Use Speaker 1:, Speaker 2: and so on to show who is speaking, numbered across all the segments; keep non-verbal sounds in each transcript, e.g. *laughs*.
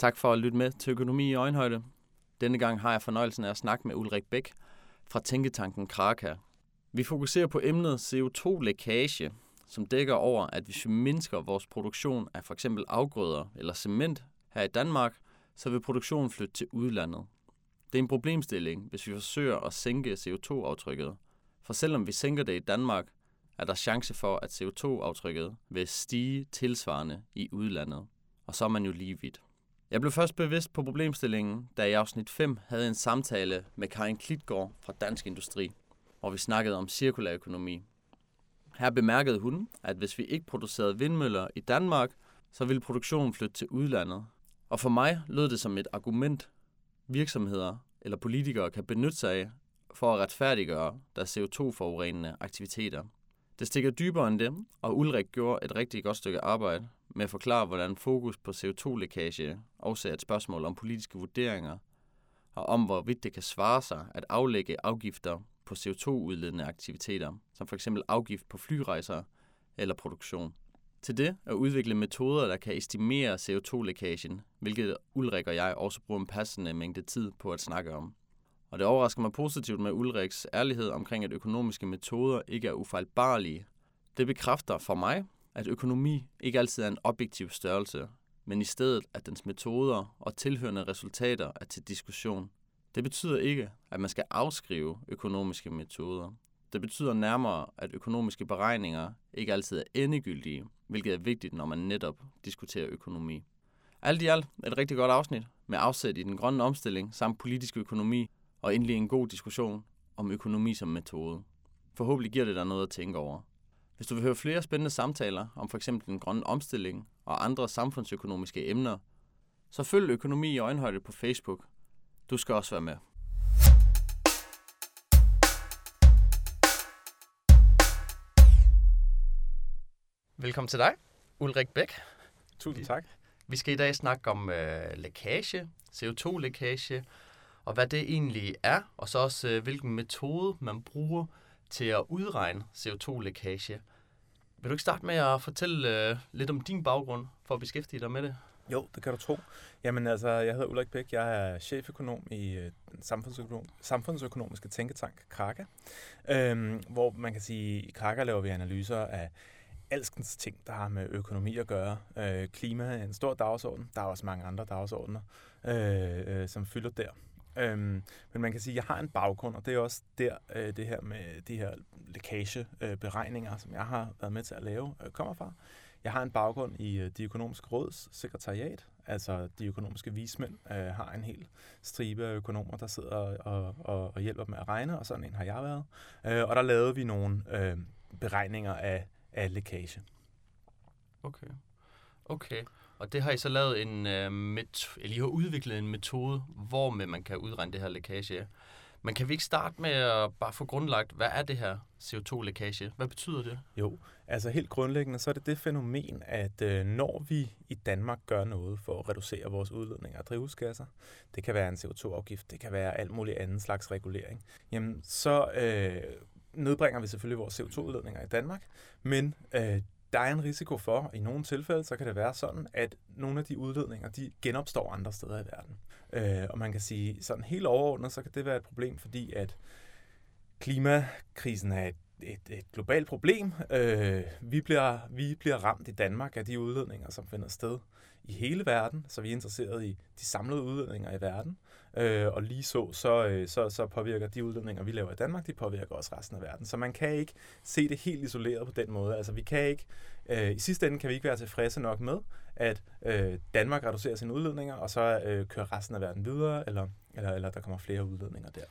Speaker 1: Tak for at lytte med til Økonomi i Øjenhøjde. Denne gang har jeg fornøjelsen af at snakke med Ulrik Bæk fra Tænketanken Kraka. Vi fokuserer på emnet CO2-lækage, som dækker over, at hvis vi mindsker vores produktion af f.eks. afgrøder eller cement her i Danmark, så vil produktionen flytte til udlandet. Det er en problemstilling, hvis vi forsøger at sænke CO2-aftrykket. For selvom vi sænker det i Danmark, er der chance for, at CO2-aftrykket vil stige tilsvarende i udlandet. Og så er man jo lige vidt. Jeg blev først bevidst på problemstillingen, da jeg i afsnit 5 havde en samtale med Karin Klitgaard fra Dansk Industri, hvor vi snakkede om cirkulær økonomi. Her bemærkede hun, at hvis vi ikke producerede vindmøller i Danmark, så ville produktionen flytte til udlandet. Og for mig lød det som et argument, virksomheder eller politikere kan benytte sig af for at retfærdiggøre deres CO2-forurenende aktiviteter. Det stikker dybere end det, og Ulrik gjorde et rigtig godt stykke arbejde med at forklare, hvordan fokus på CO2-lækage også er et spørgsmål om politiske vurderinger, og om hvorvidt det kan svare sig at aflægge afgifter på CO2-udledende aktiviteter, som f.eks. afgift på flyrejser eller produktion. Til det at udvikle metoder, der kan estimere CO2-lækagen, hvilket Ulrik og jeg også bruger en passende mængde tid på at snakke om. Og det overrasker mig positivt med Ulriks ærlighed omkring, at økonomiske metoder ikke er ufejlbarlige. Det bekræfter for mig, at økonomi ikke altid er en objektiv størrelse, men i stedet at dens metoder og tilhørende resultater er til diskussion. Det betyder ikke, at man skal afskrive økonomiske metoder. Det betyder nærmere, at økonomiske beregninger ikke altid er endegyldige, hvilket er vigtigt, når man netop diskuterer økonomi. Alt i alt et rigtig godt afsnit med afsæt i den grønne omstilling samt politisk økonomi og endelig en god diskussion om økonomi som metode. Forhåbentlig giver det dig noget at tænke over. Hvis du vil høre flere spændende samtaler om f.eks. den grønne omstilling og andre samfundsøkonomiske emner, så følg Økonomi i Øjenhøjde på Facebook. Du skal også være med. Velkommen til dig, Ulrik Bæk.
Speaker 2: Tusind tak.
Speaker 1: Vi skal i dag snakke om øh, lækage, CO2-lækage, og hvad det egentlig er, og så også øh, hvilken metode man bruger til at udregne CO2-lækage. Vil du ikke starte med at fortælle øh, lidt om din baggrund for at beskæftige dig med det?
Speaker 2: Jo, det kan du tro. Jamen altså, jeg hedder Ulrik Bæk. Jeg er cheføkonom i øh, den samfundsøkonom, samfundsøkonomiske tænketank Kraka, øhm, hvor man kan sige, i Kraka laver vi analyser af alskens ting, der har med økonomi at gøre. Øh, klima er en stor dagsorden. Der er også mange andre dagsordner, øh, øh, som fylder der. Øhm, men man kan sige, at jeg har en baggrund, og det er også der, øh, det her med de her lækageberegninger, øh, som jeg har været med til at lave, øh, kommer fra. Jeg har en baggrund i øh, de økonomiske råds sekretariat, altså de økonomiske vismænd øh, har en hel stribe af økonomer, der sidder og, og, og hjælper med at regne, og sådan en har jeg været. Øh, og der lavede vi nogle øh, beregninger af, af lækage.
Speaker 1: Okay. Okay. Og det har I så lavet en, øh, met- eller I har udviklet en metode, hvor med man kan udregne det her lækage. Men kan vi ikke starte med at bare få grundlagt, hvad er det her CO2-lækage? Hvad betyder det?
Speaker 2: Jo, altså helt grundlæggende, så er det det fænomen, at øh, når vi i Danmark gør noget for at reducere vores udledning af drivhusgasser, det kan være en CO2-afgift, det kan være alt muligt andet slags regulering, jamen så øh, nedbringer vi selvfølgelig vores CO2-udledninger i Danmark, men øh, der er en risiko for, i nogle tilfælde, så kan det være sådan, at nogle af de udledninger, de genopstår andre steder i verden. Øh, og man kan sige, sådan helt overordnet, så kan det være et problem, fordi at klimakrisen er et, et, et globalt problem. Øh, vi, bliver, vi bliver ramt i Danmark af de udledninger, som finder sted i hele verden, så vi er interesseret i de samlede udledninger i verden. Øh, og lige så, så, øh, så, så påvirker de udledninger, vi laver i Danmark, de påvirker også resten af verden. Så man kan ikke se det helt isoleret på den måde. Altså vi kan ikke, øh, i sidste ende kan vi ikke være tilfredse nok med, at øh, Danmark reducerer sine udledninger, og så øh, kører resten af verden videre, eller, eller, eller der kommer flere udledninger der.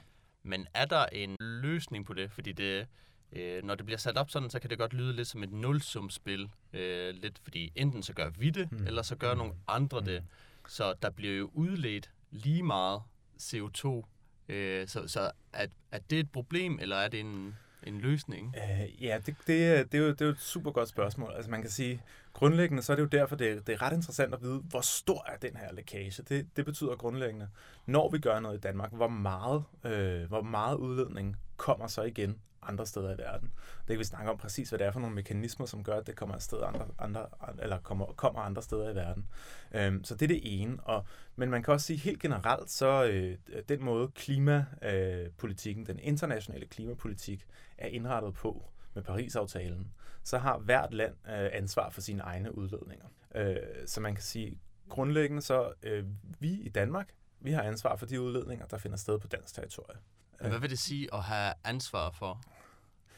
Speaker 1: Men er der en løsning på det? Fordi det, øh, når det bliver sat op sådan, så kan det godt lyde lidt som et nulsumspil. Øh, lidt fordi enten så gør vi det, mm. eller så gør mm. nogle andre mm. det. Så der bliver jo udledt lige meget CO2. Øh, så så at, at det er et problem, eller er det en, en løsning?
Speaker 2: Uh, ja, det, det, det, er jo, det er jo et super godt spørgsmål. Altså man kan sige, grundlæggende så er det jo derfor, det er, det er ret interessant at vide, hvor stor er den her lækage. Det, det betyder grundlæggende, når vi gør noget i Danmark, hvor meget, øh, hvor meget udledning kommer så igen andre steder i verden. Det kan vi snakke om præcis, hvad det er for nogle mekanismer, som gør, at det kommer afsted andre, andre, eller kommer, kommer andre steder i verden. Øhm, så det er det ene. Og, men man kan også sige helt generelt, så øh, den måde klimapolitikken, øh, den internationale klimapolitik, er indrettet på med Paris-aftalen, så har hvert land øh, ansvar for sine egne udledninger. Øh, så man kan sige, grundlæggende så, øh, vi i Danmark, vi har ansvar for de udledninger, der finder sted på dansk territorie.
Speaker 1: Hvad vil det sige at have ansvar for?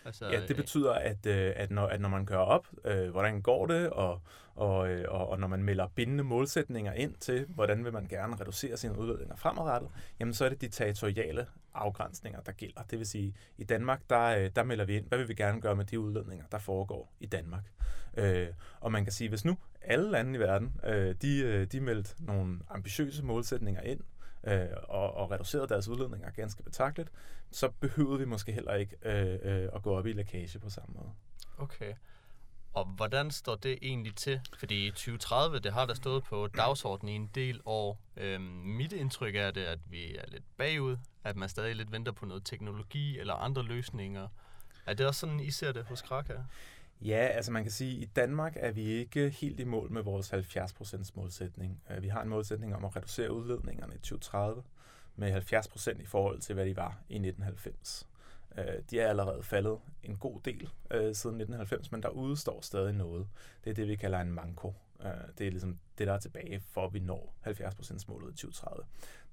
Speaker 2: Altså, ja, det betyder, at, øh, at, når, at når man gør op, øh, hvordan går det, og, og, øh, og, og når man melder bindende målsætninger ind til, hvordan vil man gerne reducere sine udledninger fremadrettet, jamen så er det de territoriale afgrænsninger, der gælder. Det vil sige, i Danmark, der, øh, der melder vi ind, hvad vil vi gerne gøre med de udledninger, der foregår i Danmark. Øh, og man kan sige, hvis nu alle lande i verden, øh, de, øh, de meldte nogle ambitiøse målsætninger ind, øh, og, og reduceret deres udledninger ganske betragteligt, så behøvede vi måske heller ikke øh, øh, at gå op i lækage på samme måde.
Speaker 1: Okay. Og hvordan står det egentlig til? Fordi i 2030, det har der stået på dagsordenen i en del år. Øhm, mit indtryk er det, at vi er lidt bagud, at man stadig lidt venter på noget teknologi eller andre løsninger. Er det også sådan, I ser det hos Kraka?
Speaker 2: Ja, altså man kan sige, at i Danmark er vi ikke helt i mål med vores 70% målsætning. Øh, vi har en målsætning om at reducere udledningerne i 2030 med 70% i forhold til, hvad de var i 1990. Øh, de er allerede faldet en god del øh, siden 1990, men der udstår stadig noget. Det er det, vi kalder en manko. Det er ligesom det, der er tilbage, for at vi når 70% målet i 2030.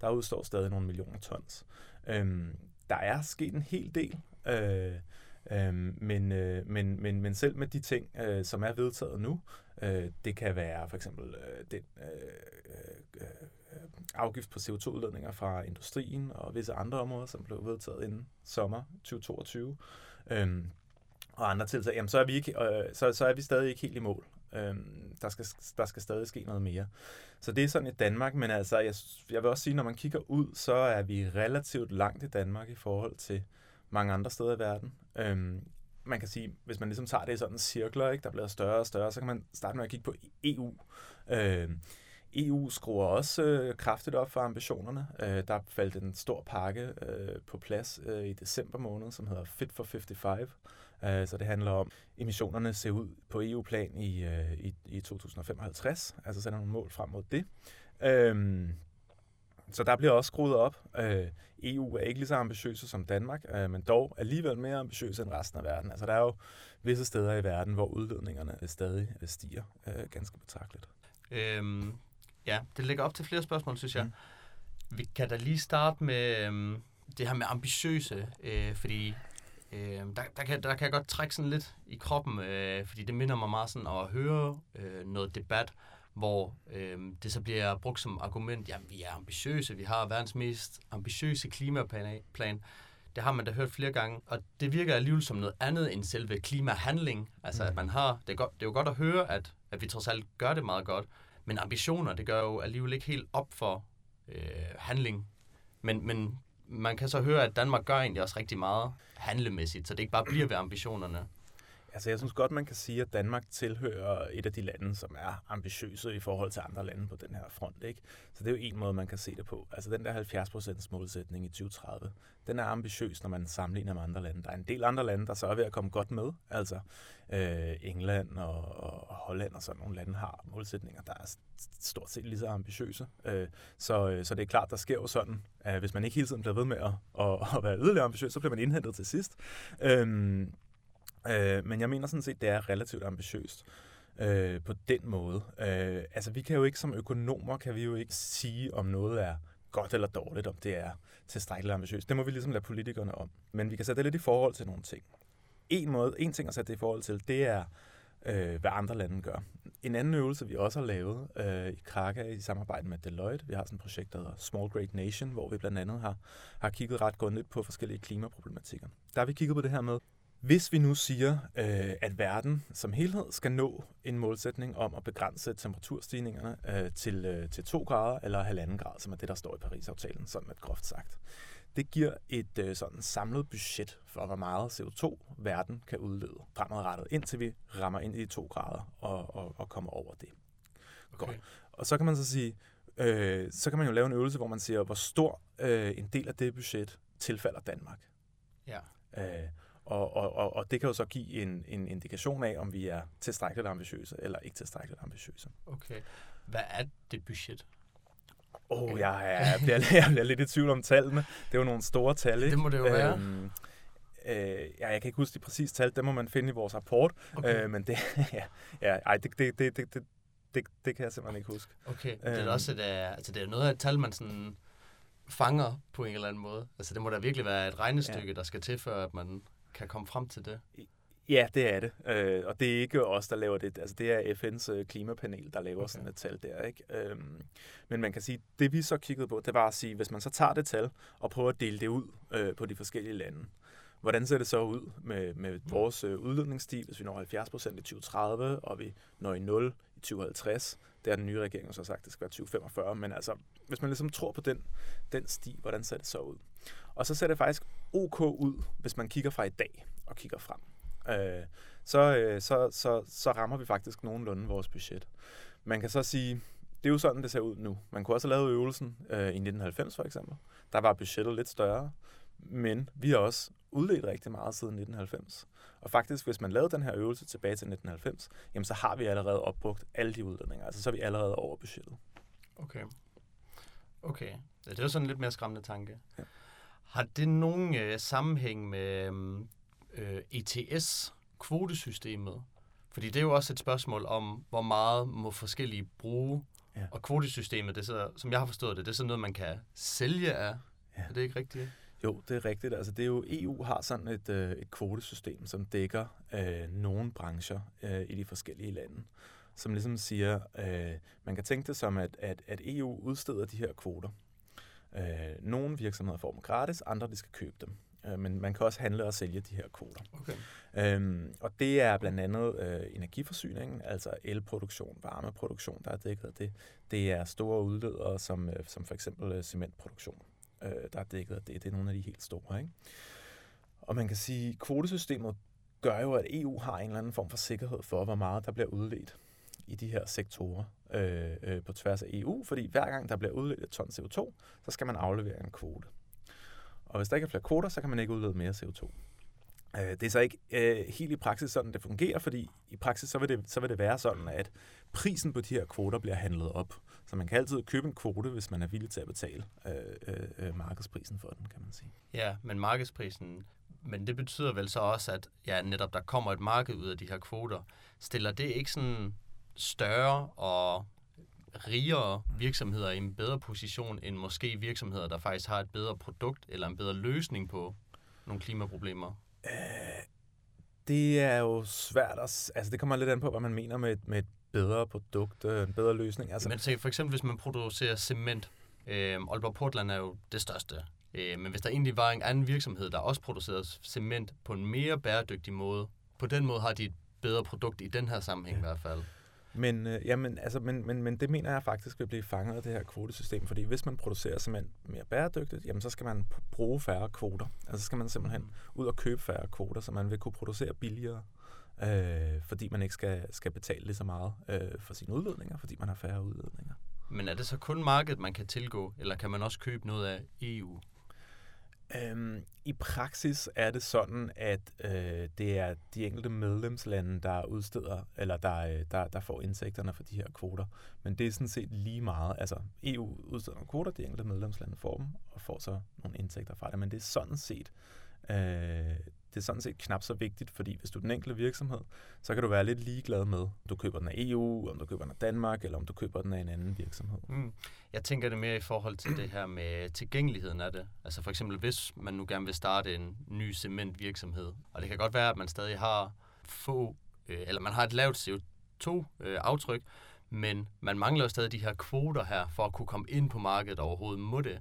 Speaker 2: Der udstår stadig nogle millioner tons. Øhm, der er sket en hel del. Øhm, men, øh, men, men, men selv med de ting, øh, som er vedtaget nu, øh, det kan være for eksempel øh, den øh, øh, øh afgift på CO2-udledninger fra industrien og visse andre områder, som blev vedtaget inden sommer 2022, øh, og andre tiltag, jamen, så, er vi ikke, øh, så, så er vi stadig ikke helt i mål. Øh, der, skal, der skal stadig ske noget mere. Så det er sådan i Danmark, men altså, jeg, jeg vil også sige, når man kigger ud, så er vi relativt langt i Danmark i forhold til mange andre steder i verden. Øhm, man kan sige, hvis man ligesom tager det i sådan cirkler, ikke, der bliver større og større, så kan man starte med at kigge på EU. Øhm, EU skruer også øh, kraftigt op for ambitionerne. Øh, der faldt en stor pakke øh, på plads øh, i december måned, som hedder Fit for 55. Øh, så det handler om, emissionerne ser ud på EU-plan i, øh, i, i 2055, altså sætter nogle mål frem mod det. Øh, så der bliver også skruet op. Øh, EU er ikke lige så ambitiøse som Danmark, øh, men dog alligevel mere ambitiøse end resten af verden. Altså der er jo visse steder i verden, hvor udledningerne stadig stiger øh, ganske betragteligt.
Speaker 1: Øhm, ja, det ligger op til flere spørgsmål, synes jeg. Mm. Vi kan da lige starte med øhm, det her med ambitiøse, øh, fordi øh, der, der, kan, der kan jeg godt trække sådan lidt i kroppen, øh, fordi det minder mig meget sådan at høre øh, noget debat, hvor øh, det så bliver brugt som argument, jamen vi er ambitiøse, vi har verdens mest ambitiøse klimaplan. Det har man da hørt flere gange, og det virker alligevel som noget andet end selve klimahandling. Altså mm. at man har, det er, godt, det er jo godt at høre, at, at vi trods alt gør det meget godt, men ambitioner, det gør jo alligevel ikke helt op for øh, handling. Men, men man kan så høre, at Danmark gør egentlig også rigtig meget handlemæssigt, så det ikke bare bliver ved ambitionerne.
Speaker 2: Altså, jeg synes godt, man kan sige, at Danmark tilhører et af de lande, som er ambitiøse i forhold til andre lande på den her front. Ikke? Så det er jo en måde, man kan se det på. Altså, den der 70% målsætning i 2030, den er ambitiøs, når man sammenligner med andre lande. Der er en del andre lande, der så er ved at komme godt med. Altså, øh, England og, og Holland og sådan nogle lande har målsætninger, der er stort set lige så ambitiøse. Øh, så, øh, så det er klart, der sker jo sådan, at hvis man ikke hele tiden bliver ved med at, at, at være yderligere ambitiøs, så bliver man indhentet til sidst. Øh, Øh, men jeg mener sådan set, det er relativt ambitiøst øh, på den måde. Øh, altså vi kan jo ikke som økonomer, kan vi jo ikke sige, om noget er godt eller dårligt, om det er tilstrækkeligt ambitiøst. Det må vi ligesom lade politikerne om. Men vi kan sætte det lidt i forhold til nogle ting. En, måde, en ting at sætte det i forhold til, det er, øh, hvad andre lande gør. En anden øvelse, vi også har lavet øh, i Kraka i samarbejde med Deloitte, vi har sådan et projekt, der hedder Small Great Nation, hvor vi blandt andet har, har kigget ret grundigt på forskellige klimaproblematikker. Der har vi kigget på det her med, hvis vi nu siger, øh, at verden som helhed skal nå en målsætning om at begrænse temperaturstigningerne øh, til, øh, til 2 grader eller 1,5 grader, som er det, der står i Paris-aftalen, sådan et groft sagt. Det giver et øh, sådan samlet budget for, hvor meget CO2 verden kan udlede fremadrettet, indtil vi rammer ind i 2 grader og, og, og kommer over det. Okay. Godt. Og så kan man så sige, øh, så kan man jo lave en øvelse, hvor man siger, hvor stor øh, en del af det budget tilfalder Danmark.
Speaker 1: Ja.
Speaker 2: Øh, Og, og, og, og det kan jo så give en, en indikation af, om vi er tilstrækkeligt ambitiøse eller ikke tilstrækkeligt ambitiøse.
Speaker 1: Okay. Hvad er det budget?
Speaker 2: Åh, oh, jeg, jeg, bliver, *laughs* jeg bliver lidt i tvivl om tallene. Det er jo nogle store tal, ikke?
Speaker 1: Det må det jo være. Øhm,
Speaker 2: Øh, ja, jeg kan ikke huske de præcise tal, det må man finde i vores rapport. Okay. Øh, men det, *laughs* ja, ja, ej, det, det, det, det, det, det, kan jeg simpelthen ikke huske.
Speaker 1: Okay, det er øhm, også et, altså det er noget af et tal, man sådan fanger på en eller anden måde. Altså det må da virkelig være et regnestykke, ja. der skal til, før at man kan komme frem til det.
Speaker 2: Ja, det er det. Øh, og det er ikke os, der laver det. Altså, det er FN's øh, klimapanel, der laver okay. sådan et tal der. Ikke? Øhm, men man kan sige, det vi så kiggede på, det var at sige, hvis man så tager det tal og prøver at dele det ud øh, på de forskellige lande, hvordan ser det så ud med, med vores øh, udledningsstil, hvis vi når 70 procent i 2030, og vi når i 0 i 2050? Det har den nye regering så sagt, det skal være 2045. Men altså, hvis man ligesom tror på den, den sti, hvordan ser det så ud? Og så ser det faktisk ok ud, hvis man kigger fra i dag og kigger frem øh, så, øh, så, så, så rammer vi faktisk nogenlunde vores budget. Man kan så sige, det er jo sådan, det ser ud nu. Man kunne også have lavet øvelsen øh, i 1990 for eksempel. Der var budgettet lidt større, men vi har også udledt rigtig meget siden 1990. Og faktisk, hvis man lavede den her øvelse tilbage til 1990, jamen så har vi allerede opbrugt alle de udledninger. Altså så er vi allerede over budgettet.
Speaker 1: Okay. Okay. Ja, det er jo sådan en lidt mere skræmmende tanke. Ja. Har det nogen øh, sammenhæng med øhm, øh, ETS-kvotesystemet. Fordi det er jo også et spørgsmål om, hvor meget må forskellige bruge. Ja. Og kvotesystemet, det er så, som jeg har forstået det, det er sådan noget, man kan sælge af. Ja. Er det ikke rigtigt?
Speaker 2: Jo, det er rigtigt. Altså, det er jo, EU har sådan et, øh, et kvotesystem, som dækker øh, nogle brancher øh, i de forskellige lande. Som ligesom siger, øh, man kan tænke det som, at, at, at EU udsteder de her kvoter. Øh, nogle virksomheder får dem gratis, andre de skal købe dem. Øh, men man kan også handle og sælge de her kvoter. Okay. Øhm, og det er blandt andet øh, energiforsyningen, altså elproduktion, varmeproduktion, der er dækket af det. Det er store udledere, som, øh, som for eksempel øh, cementproduktion, øh, der er dækket af det. Det er nogle af de helt store. Ikke? Og man kan sige, at kvotesystemet gør jo, at EU har en eller anden form for sikkerhed for, hvor meget der bliver udledt i de her sektorer øh, øh, på tværs af EU, fordi hver gang der bliver udledt et ton CO2, så skal man aflevere en kvote. Og hvis der ikke er flere kvoter, så kan man ikke udlede mere CO2. Øh, det er så ikke øh, helt i praksis sådan, det fungerer, fordi i praksis så vil, det, så vil det være sådan, at prisen på de her kvoter bliver handlet op. Så man kan altid købe en kvote, hvis man er villig til at betale øh, øh, øh markedsprisen for den, kan man sige.
Speaker 1: Ja, men markedsprisen, men det betyder vel så også, at ja, netop der kommer et marked ud af de her kvoter. Stiller det ikke sådan større og rigere virksomheder i en bedre position end måske virksomheder, der faktisk har et bedre produkt eller en bedre løsning på nogle klimaproblemer? Øh,
Speaker 2: det er jo svært at... Altså, det kommer lidt an på, hvad man mener med, med et bedre produkt, øh, en bedre løsning. Altså,
Speaker 1: men se, for eksempel, hvis man producerer cement. Øh, Aalborg Portland er jo det største. Øh, men hvis der egentlig var en anden virksomhed, der også producerede cement på en mere bæredygtig måde, på den måde har de et bedre produkt i den her sammenhæng ja. i hvert fald.
Speaker 2: Men, øh, jamen, altså, men, men, men det mener jeg faktisk vil blive fanget af det her kvotesystem, fordi hvis man producerer simpelthen mere bæredygtigt, jamen så skal man bruge færre kvoter. Altså så skal man simpelthen ud og købe færre kvoter, så man vil kunne producere billigere, øh, fordi man ikke skal, skal betale lige så meget øh, for sine udledninger, fordi man har færre udledninger.
Speaker 1: Men er det så kun markedet, man kan tilgå, eller kan man også købe noget af EU?
Speaker 2: Øhm, I praksis er det sådan, at øh, det er de enkelte medlemslande, der udsteder, eller der, øh, der, der får indtægterne for de her kvoter. Men det er sådan set lige meget. Altså, EU udsteder nogle kvoter, de enkelte medlemslande får dem, og får så nogle indtægter fra det. Men det er sådan set øh, det er sådan set knap så vigtigt, fordi hvis du er den enkelte virksomhed, så kan du være lidt ligeglad med, om du køber den af EU, om du køber den af Danmark, eller om du køber den af en anden virksomhed. Mm.
Speaker 1: Jeg tænker det mere i forhold til det her med tilgængeligheden af det. Altså for eksempel, hvis man nu gerne vil starte en ny cementvirksomhed, og det kan godt være, at man stadig har få, øh, eller man har et lavt CO2-aftryk, øh, men man mangler jo stadig de her kvoter her, for at kunne komme ind på markedet overhovedet må det.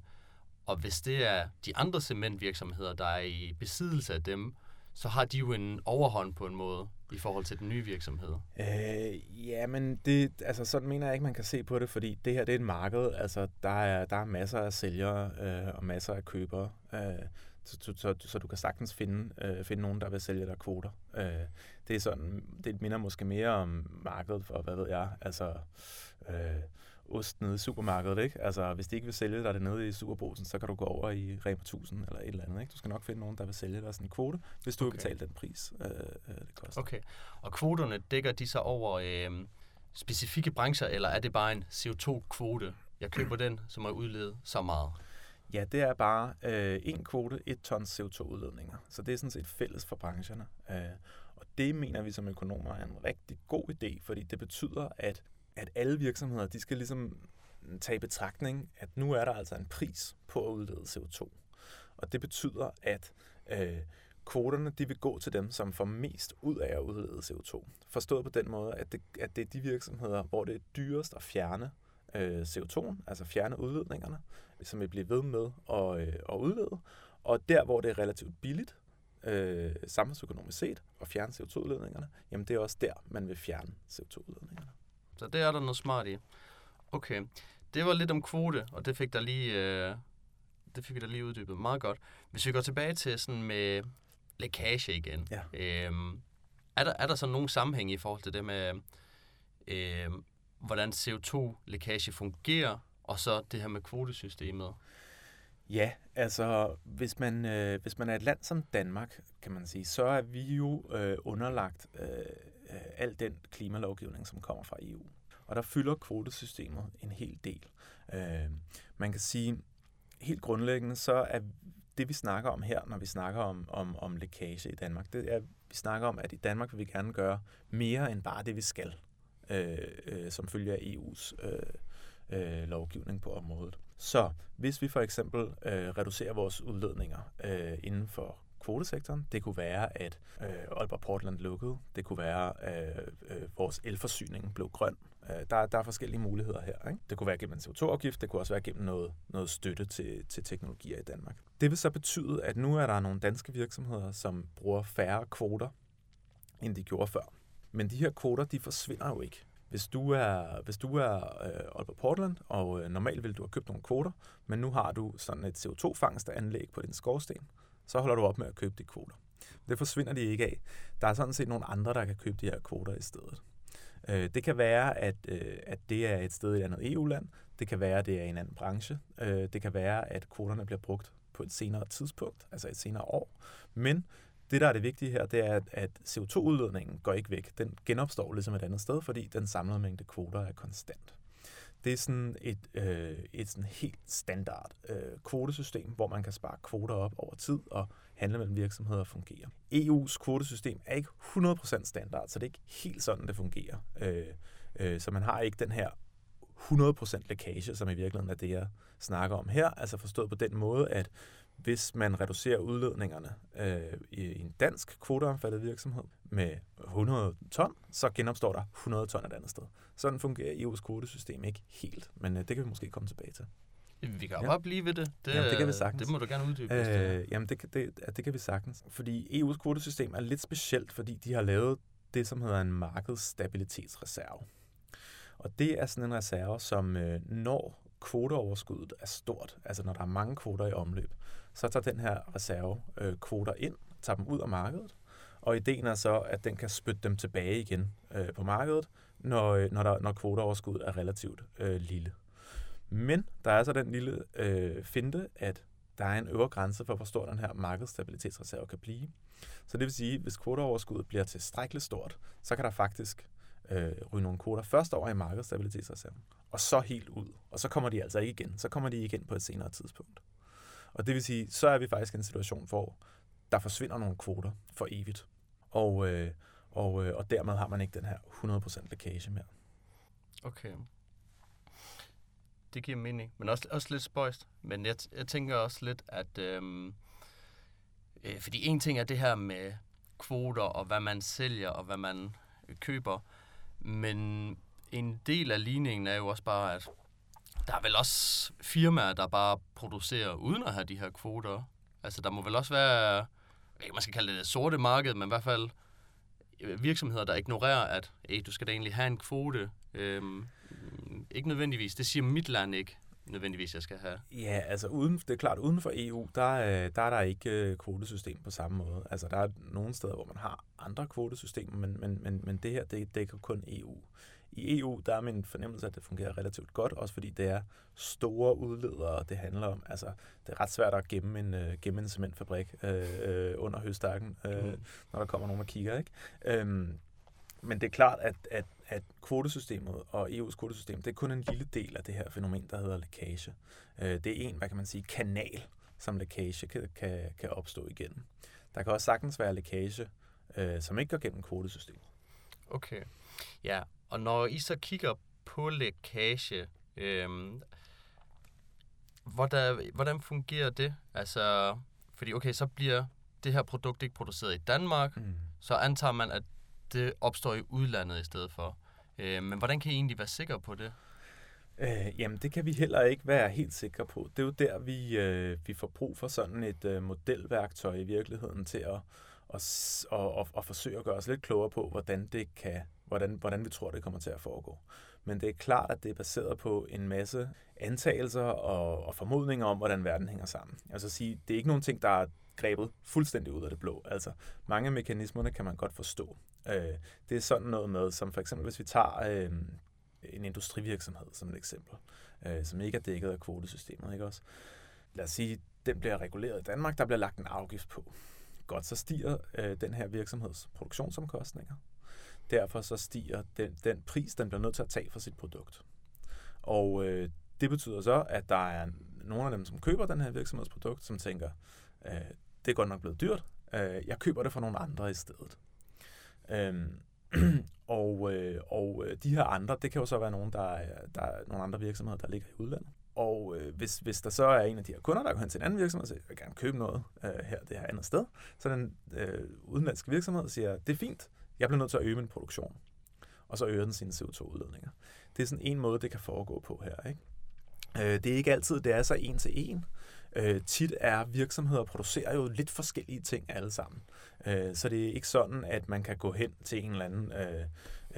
Speaker 1: Og hvis det er de andre cementvirksomheder, der er i besiddelse af dem, så har de jo en overhånd på en måde i forhold til den nye virksomhed.
Speaker 2: Øh, ja, men det, altså, sådan mener jeg ikke, man kan se på det, fordi det her det er et marked. Altså, der, er, der er masser af sælgere øh, og masser af købere. Øh, så, så, så, så du kan sagtens finde, øh, finde nogen, der vil sælge dig kvoter. Øh, det er sådan, det minder måske mere om markedet for, hvad ved jeg, altså øh, ost nede i supermarkedet, ikke? Altså, hvis de ikke vil sælge dig det nede i superbrusen, så kan du gå over i Rema 1000 eller et eller andet, ikke? Du skal nok finde nogen, der vil sælge dig sådan en kvote, hvis du okay. vil betale den pris, øh, øh, det koster.
Speaker 1: Okay, og kvoterne dækker de sig over øh, specifikke brancher, eller er det bare en CO2-kvote? Jeg køber den, som er udledet så meget.
Speaker 2: Ja, det er bare øh, en kvote, et ton CO2-udledninger. Så det er sådan set fælles for brancherne. Øh, og det mener vi som økonomer er en rigtig god idé, fordi det betyder, at, at alle virksomheder, de skal ligesom tage i betragtning, at nu er der altså en pris på at udlede CO2. Og det betyder, at øh, kvoterne de vil gå til dem, som får mest ud af at udlede CO2. Forstået på den måde, at det, at det er de virksomheder, hvor det er dyrest at fjerne øh, CO2'en, altså fjerne udledningerne, som vil blive ved med at, øh, at udlede. Og der, hvor det er relativt billigt, øh, samfundsøkonomisk set, at fjerne CO2-udledningerne, jamen det er også der, man vil fjerne CO2-udledningerne.
Speaker 1: Så det er der noget smart i. Okay, det var lidt om kvote, og det fik der lige, øh, det fik da lige uddybet meget godt. Hvis vi går tilbage til sådan med lækage igen,
Speaker 2: ja.
Speaker 1: øhm, er, der, er der så nogen sammenhæng i forhold til det med, øh, hvordan CO2-lækage fungerer, og så det her med kvotesystemet?
Speaker 2: Ja, altså hvis man, øh, hvis man er et land som Danmark, kan man sige, så er vi jo øh, underlagt øh, øh al den klimalovgivning, som kommer fra EU. Og der fylder kvotesystemet en hel del. Øh, man kan sige, helt grundlæggende, så er det, vi snakker om her, når vi snakker om, om, om lækage i Danmark, det er, vi snakker om, at i Danmark vil vi gerne gøre mere end bare det, vi skal, øh, øh, som følger af EU's øh, øh, lovgivning på området. Så hvis vi for eksempel øh, reducerer vores udledninger øh, inden for kvotesektoren. Det kunne være, at øh, Aalborg Portland lukkede. Det kunne være, at øh, øh, vores elforsyning blev grøn. Øh, der, der er forskellige muligheder her. Ikke? Det kunne være gennem en CO2-afgift. Det kunne også være gennem noget, noget støtte til, til teknologier i Danmark. Det vil så betyde, at nu er der nogle danske virksomheder, som bruger færre kvoter, end de gjorde før. Men de her kvoter, de forsvinder jo ikke. Hvis du er, hvis du er øh, Aalborg Portland, og øh, normalt vil du have købt nogle kvoter, men nu har du sådan et CO2-fangstanlæg på din skorsten, så holder du op med at købe de kvoter. Det forsvinder de ikke af. Der er sådan set nogle andre, der kan købe de her kvoter i stedet. Øh, det kan være, at, øh, at det er et sted i et andet EU-land. Det kan være, at det er en anden branche. Øh, det kan være, at kvoterne bliver brugt på et senere tidspunkt, altså et senere år. Men det, der er det vigtige her, det er, at CO2-udledningen går ikke væk. Den genopstår ligesom et andet sted, fordi den samlede mængde kvoter er konstant. Det er sådan et, øh, et sådan helt standard øh, kvotesystem, hvor man kan spare kvoter op over tid, og handle mellem virksomheder fungerer. EU's kvotesystem er ikke 100% standard, så det er ikke helt sådan, det fungerer. Øh, øh, så man har ikke den her 100% lækage, som i virkeligheden er det, jeg snakker om her. Altså forstået på den måde, at hvis man reducerer udledningerne øh, i en dansk kvoteomfattet virksomhed med 100 ton, så genopstår der 100 ton et andet sted. Sådan fungerer EU's kvotesystem ikke helt, men øh, det kan vi måske komme tilbage til.
Speaker 1: Vi kan ja. bare blive ved det.
Speaker 2: Det, jamen, det kan vi sagtens.
Speaker 1: Det må du gerne uddybe.
Speaker 2: Øh, jamen, det, det, det kan vi sagtens. Fordi EU's kvotesystem er lidt specielt, fordi de har lavet det, som hedder en markedsstabilitetsreserve. Og det er sådan en reserve, som øh, når kvoteoverskuddet er stort, altså når der er mange kvoter i omløb, så tager den her reserve øh, kvoter ind, tager dem ud af markedet, og ideen er så, at den kan spytte dem tilbage igen øh, på markedet, når, øh, når, der, når kvoteoverskuddet er relativt øh, lille. Men der er så den lille øh, finte, at der er en øvre grænse for, hvor stor den her markedsstabilitetsreserve kan blive. Så det vil sige, at hvis kvoteoverskuddet bliver tilstrækkeligt stort, så kan der faktisk øh, ryge nogle kvoter først over i markedsstabilitetsreserven, og så helt ud. Og så kommer de altså ikke igen. Så kommer de igen på et senere tidspunkt. Og det vil sige, så er vi faktisk i en situation, hvor der forsvinder nogle kvoter for evigt. Og, øh, og, øh, og dermed har man ikke den her 100% lækage mere.
Speaker 1: Okay. Det giver mening, men også, også lidt spøjst. Men jeg, jeg tænker også lidt, at... Øhm, øh, fordi en ting er det her med kvoter, og hvad man sælger, og hvad man køber. Men en del af ligningen er jo også bare, at der er vel også firmaer, der bare producerer uden at have de her kvoter. Altså, der må vel også være, ikke, man skal kalde det det sorte marked, men i hvert fald øh, virksomheder, der ignorerer, at hey, du skal da egentlig have en kvote. Øhm, ikke nødvendigvis. Det siger mit land ikke nødvendigvis, jeg skal have.
Speaker 2: Ja, altså uden, det er klart, uden for EU, der, øh, der er der ikke øh, kvotesystem på samme måde. Altså der er nogle steder, hvor man har andre kvotesystemer, men, men, men, men det her, det dækker kun EU. I EU, der er min fornemmelse, at det fungerer relativt godt, også fordi det er store udledere, det handler om. Altså, det er ret svært at gemme en, uh, gemme en cementfabrik uh, uh, under høstakken, uh, mm. når der kommer nogen og kigger. Ikke? Um, men det er klart, at, at, at kvotesystemet og EU's kvotesystem, det er kun en lille del af det her fænomen, der hedder lækage. Uh, det er en, hvad kan man sige, kanal, som lækage kan, kan, kan opstå igennem. Der kan også sagtens være lækage, uh, som ikke går gennem kvotesystemet.
Speaker 1: Okay. Ja, og når I så kigger på lækage, øhm, hvordan, hvordan fungerer det? Altså, fordi okay, så bliver det her produkt ikke produceret i Danmark, mm. så antager man, at det opstår i udlandet i stedet for. Øh, men hvordan kan I egentlig være sikre på det?
Speaker 2: Øh, jamen, det kan vi heller ikke være helt sikre på. Det er jo der, vi, øh, vi får brug for sådan et øh, modelværktøj i virkeligheden til at, og, og, og, forsøge at gøre os lidt klogere på, hvordan det kan, hvordan, hvordan vi tror, det kommer til at foregå. Men det er klart, at det er baseret på en masse antagelser og, og formodninger om, hvordan verden hænger sammen. Altså sige, det er ikke nogen ting, der er grebet fuldstændig ud af det blå. Altså, mange af mekanismerne kan man godt forstå. Øh, det er sådan noget med, som for eksempel, hvis vi tager øh, en industrivirksomhed som et eksempel, øh, som ikke er dækket af kvotesystemet, ikke også? Lad os sige, den bliver reguleret i Danmark, der bliver lagt en afgift på. Godt, så stiger øh, den her virksomheds produktionsomkostninger. Derfor så stiger den, den pris, den bliver nødt til at tage for sit produkt. Og øh, det betyder så, at der er nogle af dem, som køber den her virksomhedsprodukt, som tænker, øh, det er godt nok blevet dyrt, øh, jeg køber det for nogle andre i stedet. Øhm, *clears throat* og, øh, og øh, de her andre, det kan jo så være nogle, der er, der er nogle andre virksomheder, der ligger i udlandet. Og øh, hvis, hvis der så er en af de her kunder, der går hen til en anden virksomhed og siger, jeg vil gerne købe noget øh, her, det her andet sted, så den øh, udenlandske virksomhed siger, det er fint, jeg bliver nødt til at øge min produktion. Og så øger den sine CO2-udledninger. Det er sådan en måde, det kan foregå på her. Ikke? Øh, det er ikke altid, det er så en til en. Øh, tit er virksomheder producerer jo lidt forskellige ting alle sammen. Øh, så det er ikke sådan, at man kan gå hen til en eller anden øh,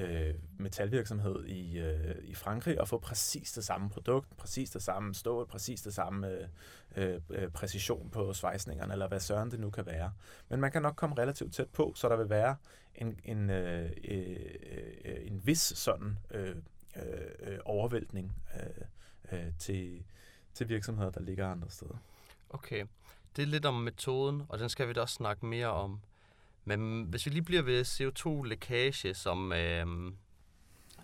Speaker 2: øh, metalvirksomhed i, øh, i Frankrig og få præcis det samme produkt, præcis det samme stål, præcis det samme øh, øh, øh, præcision på svejsningerne, eller hvad søren det nu kan være. Men man kan nok komme relativt tæt på, så der vil være en, en, øh, øh, øh en vis sådan øh, øh, øh, overvæltning øh, øh, til, til virksomheder, der ligger andre steder.
Speaker 1: Okay. Det er lidt om metoden, og den skal vi da også snakke mere om. Men hvis vi lige bliver ved CO2-lækage som, øh,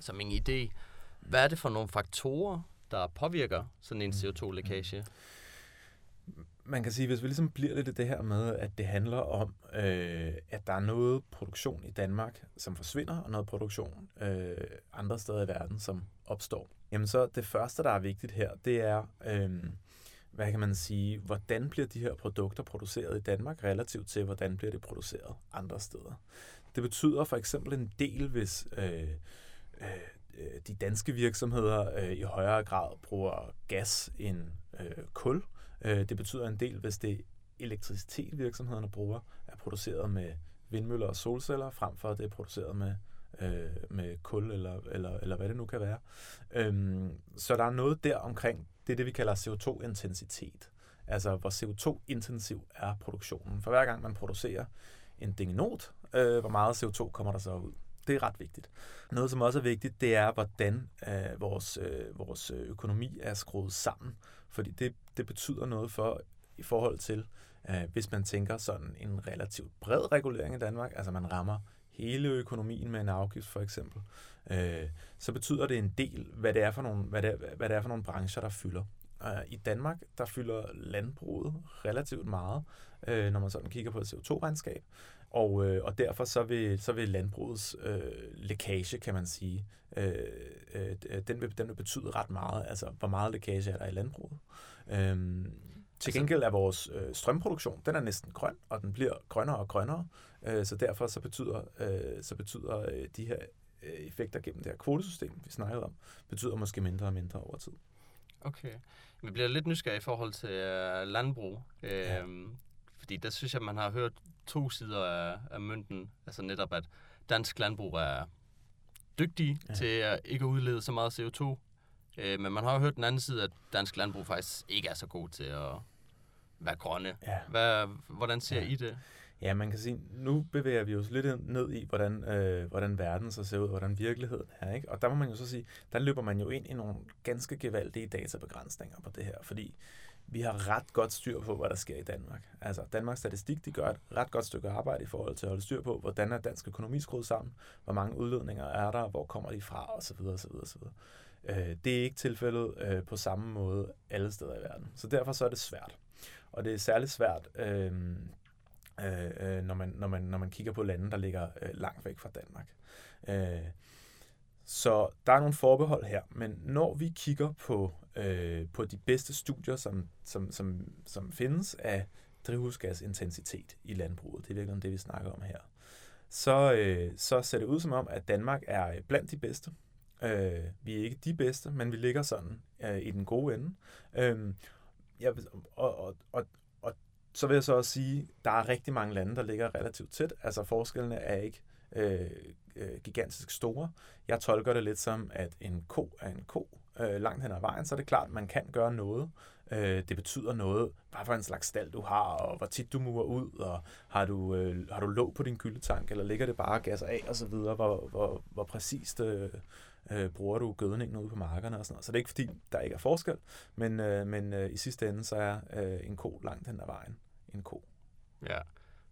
Speaker 1: som en idé, hvad er det for nogle faktorer, der påvirker sådan en. CO2-lækage?
Speaker 2: Man kan sige, hvis vi ligesom bliver lidt i det her med, at det handler om, øh, at der er noget produktion i Danmark, som forsvinder, og noget produktion øh, andre steder i verden, som opstår. Jamen så det første, der er vigtigt her, det er, øh, hvad kan man sige, hvordan bliver de her produkter produceret i Danmark relativt til, hvordan bliver det produceret andre steder. Det betyder for eksempel en del, hvis øh, øh, øh, de danske virksomheder øh, i højere grad bruger gas end øh, kul. Øh, det betyder en del, hvis det elektricitet, virksomhederne bruger, er produceret med vindmøller og solceller, frem for at det er produceret med øh, med kul eller, eller, eller hvad det nu kan være. Øhm, så der er noget der omkring, det er det, vi kalder CO2-intensitet. Altså, hvor CO2-intensiv er produktionen. For hver gang man producerer en dingenot, øh, hvor meget CO2 kommer der så ud. Det er ret vigtigt. Noget, som også er vigtigt, det er, hvordan øh, vores, øh, vores øh, økonomi er skruet sammen. Fordi det, det betyder noget for i forhold til, øh, hvis man tænker sådan en relativt bred regulering i Danmark, altså man rammer hele økonomien med en afgift for eksempel, øh, så betyder det en del, hvad det er for nogle, hvad det er, hvad det er for nogle brancher, der fylder. Øh, I Danmark, der fylder landbruget relativt meget, øh, når man sådan kigger på et CO2-regnskab. Og, øh, og derfor så vil, så vil landbrugets øh, lækage, kan man sige, øh, øh, den, vil, den vil betyde ret meget. Altså, hvor meget lækage er der i landbruget. Øh, til altså- gengæld er vores øh, strømproduktion, den er næsten grøn, og den bliver grønnere og grønnere. Øh, så derfor så betyder, øh, så betyder øh, de her øh, effekter gennem det her kvotesystem, vi snakkede om, betyder måske mindre og mindre over tid.
Speaker 1: Okay. Vi bliver lidt nysgerrige i forhold til øh, landbrug. Øh, ja. Fordi der synes jeg, man har hørt to sider af, af mønten. Altså netop, at dansk landbrug er dygtige ja. til at ikke udlede så meget CO2. Øh, men man har jo hørt den anden side, at dansk landbrug faktisk ikke er så god til at være grønne. Ja. Hvad, hvordan ser ja. I det?
Speaker 2: Ja, man kan sige, nu bevæger vi os lidt ned i, hvordan, øh, hvordan verden så ser ud, hvordan virkeligheden er. Ikke? Og der må man jo så sige, der løber man jo ind i nogle ganske gevaldige databegrænsninger på det her, fordi vi har ret godt styr på, hvad der sker i Danmark. Altså, Danmarks Statistik, de gør et ret godt stykke arbejde i forhold til at holde styr på, hvordan er dansk økonomi skruet sammen, hvor mange udledninger er der, hvor kommer de fra, osv. osv., osv. Øh, det er ikke tilfældet øh, på samme måde alle steder i verden. Så derfor så er det svært. Og det er særligt svært, øh, øh, øh, når, man, når, man, når man kigger på lande, der ligger øh, langt væk fra Danmark. Øh, så der er nogle forbehold her, men når vi kigger på, øh, på de bedste studier, som, som, som, som findes af drivhusgasintensitet i landbruget, det er virkelig det, vi snakker om her, så, øh, så ser det ud som om, at Danmark er blandt de bedste. Øh, vi er ikke de bedste, men vi ligger sådan øh, i den gode ende. Øh, jeg, og, og, og, og så vil jeg så også sige, der er rigtig mange lande, der ligger relativt tæt. Altså forskellene er ikke øh, øh, gigantisk store. Jeg tolker det lidt som, at en ko er en ko øh, langt hen ad vejen, så er det klart, at man kan gøre noget. Øh, det betyder noget, hvad for en slags stald du har, og hvor tit du murer ud, og har du, øh, har du låg på din gyldetank, eller ligger det bare gas af, og så videre, hvor, hvor, hvor præcist øh, øh, bruger du gødningen ude på markerne og sådan noget. Så det er ikke fordi, der ikke er forskel, men, øh, men øh, i sidste ende, så er øh, en ko langt hen ad vejen en ko.
Speaker 1: Ja,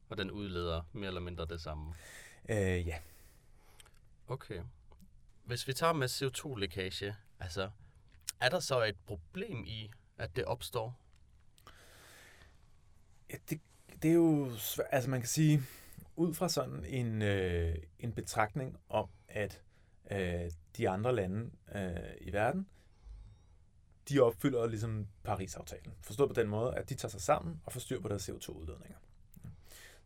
Speaker 1: og den udleder mere eller mindre det samme.
Speaker 2: Øh, ja.
Speaker 1: Okay. Hvis vi tager med CO2-lækage, altså, er der så et problem i, at det opstår?
Speaker 2: Ja, det, det er jo svært. Altså man kan sige, ud fra sådan en, øh, en betragtning om, at øh, de andre lande øh, i verden, de opfylder ligesom Paris-aftalen. Forstået på den måde, at de tager sig sammen og får styr på deres CO2-udledninger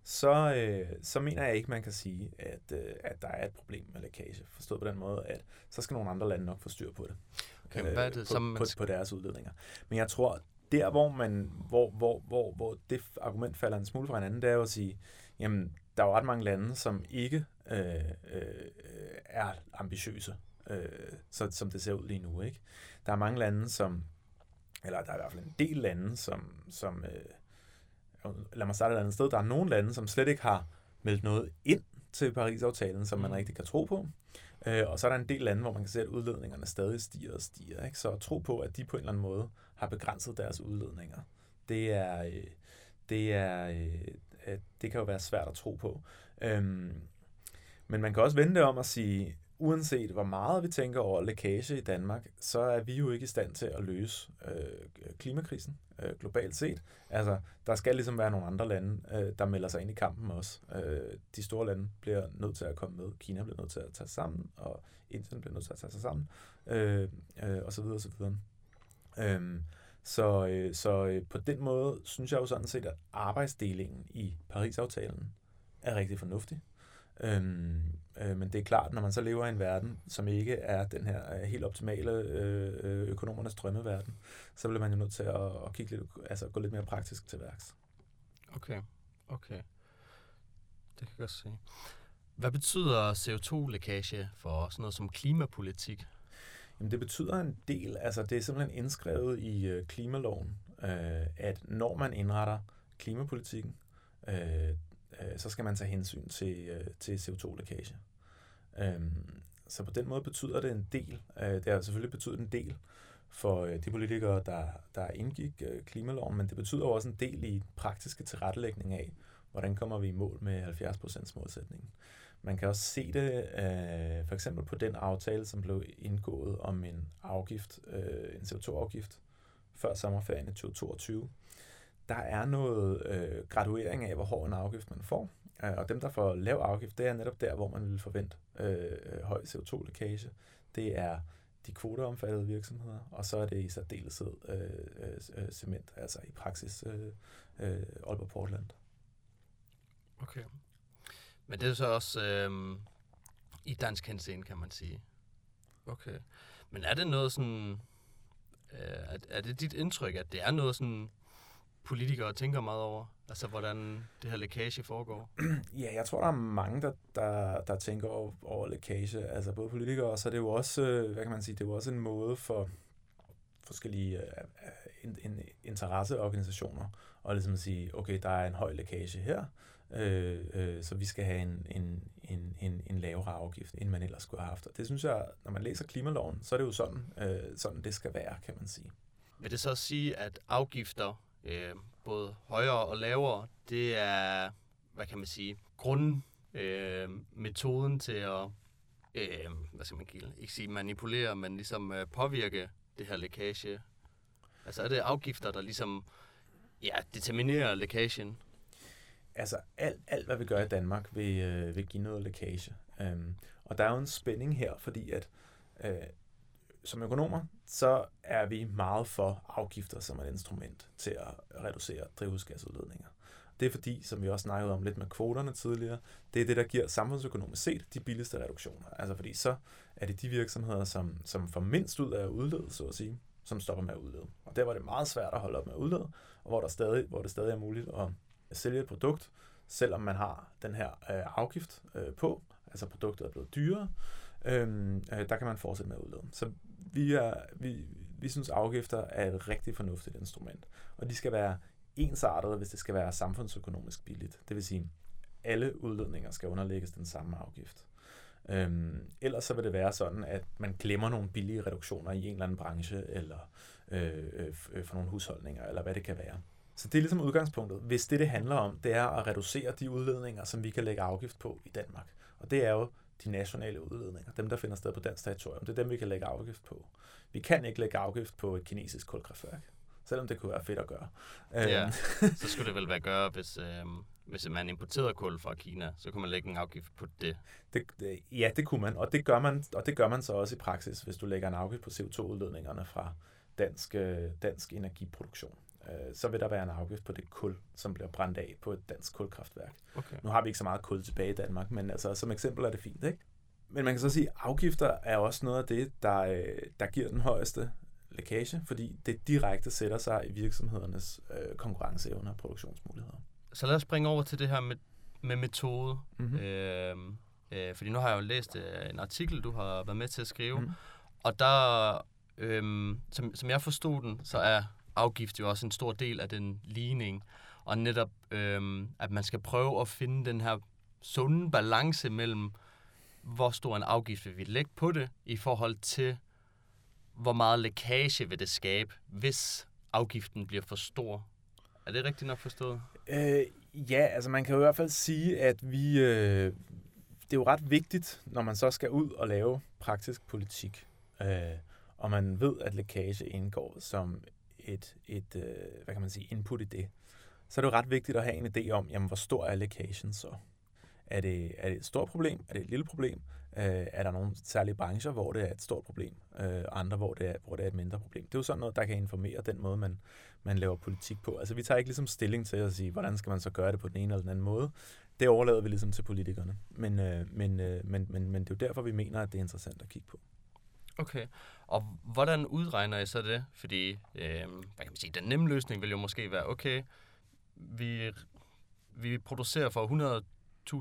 Speaker 2: så, øh, så mener jeg ikke, man kan sige, at, øh, at der er et problem med lækage. Forstået på den måde, at så skal nogle andre lande nok få styr på det.
Speaker 1: Okay, øh, hvad er det,
Speaker 2: på,
Speaker 1: som
Speaker 2: på, på deres udledninger. Men jeg tror, der hvor, man, hvor, hvor, hvor, hvor det argument falder en smule fra hinanden, det er jo at sige, jamen, der er jo ret mange lande, som ikke øh, øh, er ambitiøse, øh, så, som det ser ud lige nu. Ikke? Der er mange lande, som, eller der er i hvert fald en del lande, som, som øh, lad mig starte et andet sted, der er nogle lande, som slet ikke har meldt noget ind til Paris-aftalen, som man mm. rigtig kan tro på. Øh, og så er der en del lande, hvor man kan se, at udledningerne stadig stiger og stiger. Ikke? Så at tro på, at de på en eller anden måde har begrænset deres udledninger, det er, øh, det er, øh, det kan jo være svært at tro på. Øhm, men man kan også vende det om at sige, uanset hvor meget vi tænker over lækage i Danmark, så er vi jo ikke i stand til at løse øh, klimakrisen øh, globalt set. Altså, der skal ligesom være nogle andre lande, øh, der melder sig ind i kampen også. Øh, de store lande bliver nødt til at komme med. Kina bliver nødt til at tage sig sammen, og Indien bliver nødt til at tage sig sammen, øh, øh, og så videre, og så videre. Øh, så, øh, så øh, på den måde synes jeg jo sådan set, at arbejdsdelingen i Paris-aftalen er rigtig fornuftig. Øhm, øh, men det er klart, når man så lever i en verden, som ikke er den her øh, helt optimale øh, øh, økonomernes drømmeverden, så bliver man jo nødt til at, at kigge lidt, altså gå lidt mere praktisk til værks.
Speaker 1: Okay, okay. Det kan jeg godt se. Hvad betyder CO2-lækage for sådan noget som klimapolitik?
Speaker 2: Jamen det betyder en del, altså det er simpelthen indskrevet i øh, klimaloven, øh, at når man indretter klimapolitikken, øh, øh, så skal man tage hensyn til, øh, til CO2-lækage. Øhm, så på den måde betyder det en del. Øh, det har selvfølgelig betydet en del for øh, de politikere, der, der indgik øh, klimaloven, men det betyder også en del i praktiske tilrettelægning af, hvordan kommer vi i mål med 70% målsætningen. Man kan også se det øh, for eksempel på den aftale, som blev indgået om en afgift, øh, en CO2-afgift før sommerferien i 2022, der er noget øh, graduering af, hvor hård en afgift man får. Øh, og dem, der får lav afgift, det er netop der, hvor man vil forvente øh, høj CO2-lækage. Det er de kvoteomfattede virksomheder, og så er det i særdeleshed øh, øh, øh, cement, altså i praksis øh, øh, Aalborg Portland.
Speaker 1: Okay. Men det er så også øh, i dansk henseende, kan man sige. Okay. Men er det noget sådan... Øh, er, er det dit indtryk, at det er noget sådan politikere tænker meget over? Altså, hvordan det her lækage foregår? *clears throat*
Speaker 2: Ja, jeg tror, der er mange, der, der, der tænker over, over lækage. Altså, både politikere, og så er det jo også, øh, hvad kan man sige, det er jo også en måde for forskellige, øh, en, en, interesseorganisationer og ligesom sige, okay, der er en høj lækage her, øh, øh, så vi skal have en, en, en, en, en lavere afgift, end man ellers skulle have haft. Og det synes jeg, når man læser klimaloven, så er det jo sådan, øh, sådan det skal være, kan man sige.
Speaker 1: Vil det så sige, at afgifter, øh, både højere og lavere, det er, hvad kan man sige, grundmetoden øh, til at, øh, hvad skal man kalde, ikke sige manipulere, men ligesom øh, påvirke det her lækage? Altså er det afgifter, der ligesom ja, determinerer lækagen?
Speaker 2: Altså alt, alt, hvad vi gør i Danmark, vil, øh, vil give noget lækage. Um, og der er jo en spænding her, fordi at øh, som økonomer, så er vi meget for afgifter som et instrument til at reducere drivhusgasudledninger. Det er fordi, som vi også snakkede om lidt med kvoterne tidligere, det er det, der giver samfundsøkonomisk set de billigste reduktioner. Altså fordi så er det de virksomheder, som, som får mindst ud af at udlede, så at sige, som stopper med at udlede. Og der var det meget svært at holde op med at udlede, og hvor, der stadig, hvor det stadig er muligt at sælge et produkt, selvom man har den her øh, afgift øh, på, altså produktet er blevet dyrere, øh, øh, der kan man fortsætte med at udlede. Så vi, er, vi, vi synes, afgifter er et rigtig fornuftigt instrument, og de skal være ensartede, hvis det skal være samfundsøkonomisk billigt. Det vil sige, alle udledninger skal underlægges den samme afgift. Øhm, ellers så vil det være sådan, at man glemmer nogle billige reduktioner i en eller anden branche, eller øh, øh, øh for nogle husholdninger, eller hvad det kan være. Så det er ligesom udgangspunktet. Hvis det, det handler om, det er at reducere de udledninger, som vi kan lægge afgift på i Danmark. Og det er jo de nationale udledninger, dem der finder sted på dansk territorium. Det er dem, vi kan lægge afgift på. Vi kan ikke lægge afgift på et kinesisk kulkraftværk, selvom det kunne være fedt at gøre.
Speaker 1: Ja, øhm. *laughs* så skulle det vel være gøre, hvis, øh, hvis man importerede kul fra Kina, så kunne man lægge en afgift på det.
Speaker 2: det, det ja, det kunne man, og det, gør man, og det gør man så også i praksis, hvis du lægger en afgift på CO2-udledningerne fra dansk, øh, dansk energiproduktion øh, så vil der være en afgift på det kul, som bliver brændt af på et dansk kulkraftværk. Okay. Nu har vi ikke så meget kul tilbage i Danmark, men altså, som eksempel er det fint, ikke? Men man kan så sige, at afgifter er også noget af det, der, øh, der giver den højeste lækage, fordi det direkte sætter sig i virksomhedernes øh, konkurrenceevne og produktionsmuligheder.
Speaker 1: Så lad os springe over til det her med, med metode. Mm-hmm. Øh, øh, fordi nu har jeg jo læst øh, en artikel, du har været med til at skrive, mm-hmm. og der, øh, som, som jeg forstod den, så er afgift jo også en stor del af den ligning. Og netop, øhm, at man skal prøve at finde den her sunde balance mellem, hvor stor en afgift vil vi lægge på det, i forhold til, hvor meget lækage vil det skabe, hvis afgiften bliver for stor. Er det rigtigt nok forstået?
Speaker 2: Øh, ja, altså man kan jo i hvert fald sige, at vi... Øh, det er jo ret vigtigt, når man så skal ud og lave praktisk politik, øh, og man ved, at lækage indgår som et, et øh, hvad kan man sige, input i det, så er det jo ret vigtigt at have en idé om, jamen, hvor stor er allocation så? Er det, er det et stort problem? Er det et lille problem? Øh, er der nogle særlige brancher, hvor det er et stort problem? Øh, andre, hvor det, er, hvor det er et mindre problem? Det er jo sådan noget, der kan informere den måde, man, man laver politik på. Altså, vi tager ikke ligesom stilling til at sige, hvordan skal man så gøre det på den ene eller den anden måde. Det overlader vi ligesom til politikerne. Men, øh, men, øh, men, men, men det er jo derfor, vi mener, at det er interessant at kigge på.
Speaker 1: Okay. Og hvordan udregner I så det? Fordi, øh, hvad kan man sige, den nemme løsning vil jo måske være, okay, vi, vi producerer for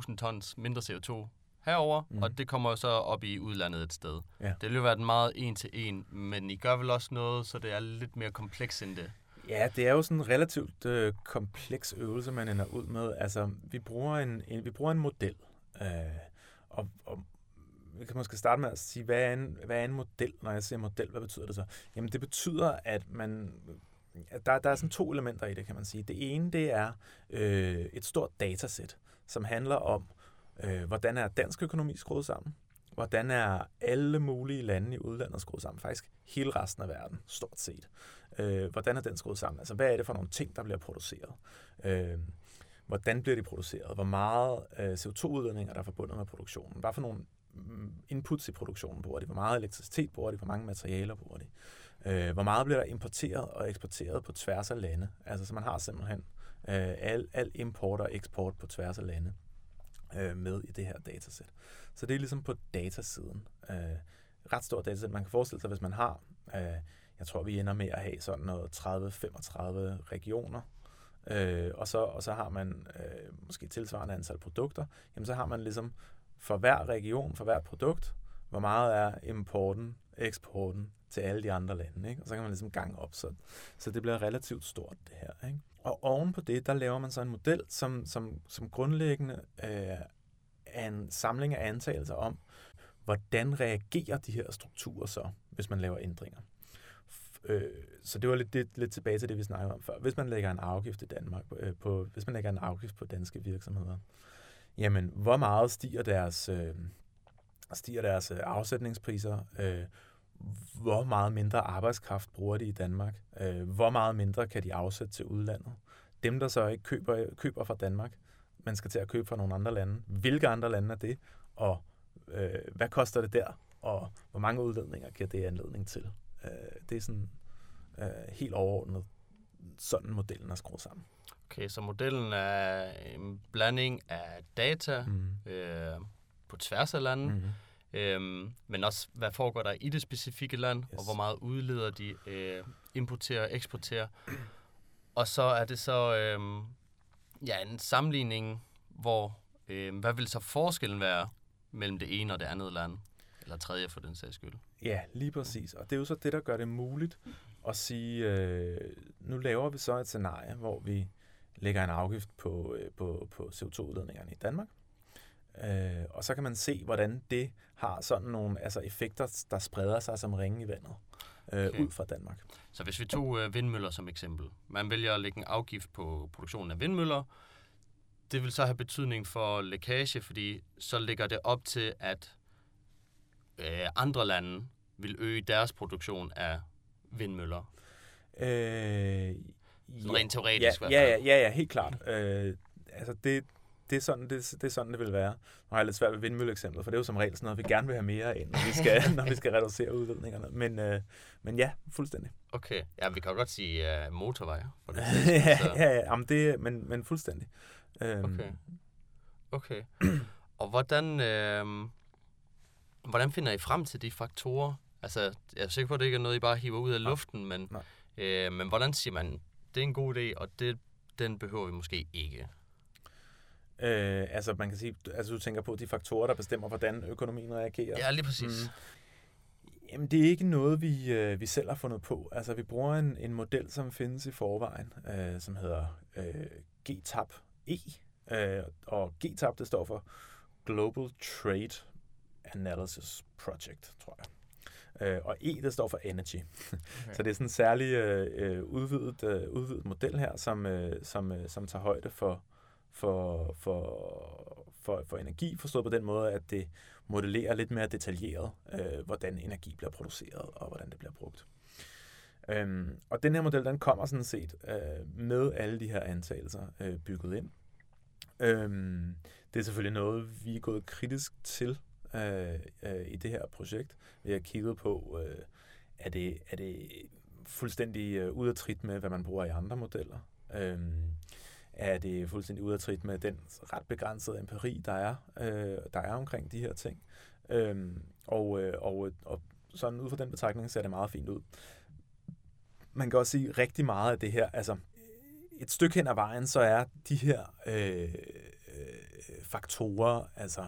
Speaker 1: 100.000 tons mindre CO2 herover, mm. og det kommer så op i udlandet et sted. Ja. Det vil jo være den meget en til en, men I gør vel også noget, så det er lidt mere kompleks end det.
Speaker 2: Ja, det er jo sådan en relativt øh, kompleks øvelse, man ender ud med. Altså, vi bruger en, en, vi bruger en model, øh, og, og vi kan måske starte med at sige, hvad er, en, hvad er en model? Når jeg siger model, hvad betyder det så? Jamen det betyder, at man der, der er sådan to elementer i det, kan man sige. Det ene, det er øh, et stort datasæt, som handler om, øh, hvordan er dansk økonomi skruet sammen? Hvordan er alle mulige lande i udlandet skruet sammen? Faktisk hele resten af verden, stort set. Øh, hvordan er den skruet sammen? Altså, hvad er det for nogle ting, der bliver produceret? Øh, hvordan bliver de produceret? Hvor meget øh, CO2-udledning er der forbundet med produktionen? Hvad for nogle Mm, inputs i produktionen bruger de, hvor meget elektricitet bruger de, hvor mange materialer bruger de, øh, hvor meget bliver der importeret og eksporteret på tværs af lande. Altså så man har simpelthen øh, al, al import og eksport på tværs af lande øh, med i det her datasæt. Så det er ligesom på datasiden. Øh, ret stort datasæt. Man kan forestille sig, hvis man har, øh, jeg tror vi ender med at have sådan noget 30-35 regioner, øh, og, så, og så har man øh, måske tilsvarende antal produkter, jamen så har man ligesom for hver region, for hvert produkt, hvor meget er importen eksporten til alle de andre lande, ikke? og så kan man ligesom gange op, så, så det bliver relativt stort det her. Ikke? Og oven på det, der laver man så en model, som, som, som grundlæggende øh, er en samling af antagelser om, hvordan reagerer de her strukturer så, hvis man laver ændringer. Øh, så det var lidt, lidt, lidt tilbage til det, vi snakkede om før. Hvis man lægger en afgift i Danmark, øh, på, hvis man lægger en afgift på danske virksomheder, jamen, hvor meget stiger deres, øh, stiger deres øh, afsætningspriser? Øh, hvor meget mindre arbejdskraft bruger de i Danmark? Øh, hvor meget mindre kan de afsætte til udlandet? Dem, der så ikke køber, køber fra Danmark, man skal til at købe fra nogle andre lande. Hvilke andre lande er det? Og øh, hvad koster det der? Og hvor mange udledninger giver det anledning til? Øh, det er sådan øh, helt overordnet sådan modellen er skruet sammen.
Speaker 1: Okay, så modellen er en blanding af data mm. øh, på tværs af landet, mm. Øhm, men også, hvad foregår der i det specifikke land, yes. og hvor meget udleder de, øh, importerer og eksporterer. Og så er det så øh, ja, en sammenligning, hvor, øh, hvad vil så forskellen være mellem det ene og det andet land? Eller tredje for den sags skyld.
Speaker 2: Ja, lige præcis. Og det er jo så det, der gør det muligt at sige, øh, nu laver vi så et scenarie, hvor vi lægger en afgift på, øh, på, på CO2-udledningerne i Danmark. Øh, og så kan man se, hvordan det har sådan nogle altså effekter, der spreder sig som ringe i vandet øh, okay. ud fra Danmark.
Speaker 1: Så hvis vi tog øh, vindmøller som eksempel. Man vælger at lægge en afgift på produktionen af vindmøller. Det vil så have betydning for lækage, fordi så ligger det op til, at øh, andre lande vil øge deres produktion af vindmøller. Øh, ja, rent teoretisk.
Speaker 2: Ja, ja, ja, ja, ja, helt klart. Øh, altså det, det er, sådan, det, det er sådan, det vil være. Nu har jeg lidt svært ved vindmølleeksemplet, for det er jo som regel sådan noget, vi gerne vil have mere ind, når vi skal, *laughs* når vi skal reducere udledningerne. Men, øh, men ja, fuldstændig.
Speaker 1: Okay. Ja, vi kan godt sige uh, motorvej. For det, *laughs*
Speaker 2: ja, ja, ja, jamen det, men, men fuldstændig.
Speaker 1: Øhm. Okay. Okay. Og hvordan, øh, hvordan finder I frem til de faktorer? Altså, jeg er sikker på, at det ikke er noget, I bare hiver ud af luften, men, øh, men hvordan siger man, det er en god idé, og det, den behøver vi måske ikke?
Speaker 2: Øh, altså man kan sige, altså du tænker på de faktorer, der bestemmer, hvordan økonomien reagerer.
Speaker 1: Ja, lige præcis. Mm.
Speaker 2: Jamen, det er ikke noget, vi, øh, vi selv har fundet på. Altså, vi bruger en, en model, som findes i forvejen, øh, som hedder øh, GTAP-E. Øh, og GTAP, det står for Global Trade Analysis Project, tror jeg. Øh, og E, det står for Energy. Okay. *laughs* Så det er sådan en særlig øh, øh, udvidet, øh, udvidet model her, som, øh, som, øh, som tager højde for, for, for, for, for energi, forstået på den måde, at det modellerer lidt mere detaljeret, øh, hvordan energi bliver produceret og hvordan det bliver brugt. Øhm, og den her model, den kommer sådan set øh, med alle de her antagelser øh, bygget ind. Øhm, det er selvfølgelig noget, vi er gået kritisk til øh, øh, i det her projekt. Vi har kigget på, øh, er, det, er det fuldstændig øh, ud af trit med, hvad man bruger i andre modeller? Øh, er det fuldstændig ud af trit med den ret begrænsede empiri, der er, øh, der er omkring de her ting. Øh, og, øh, og, og sådan ud fra den betragtning ser det meget fint ud. Man kan også sige rigtig meget af det her, altså et stykke hen ad vejen, så er de her øh, øh, faktorer, altså øh,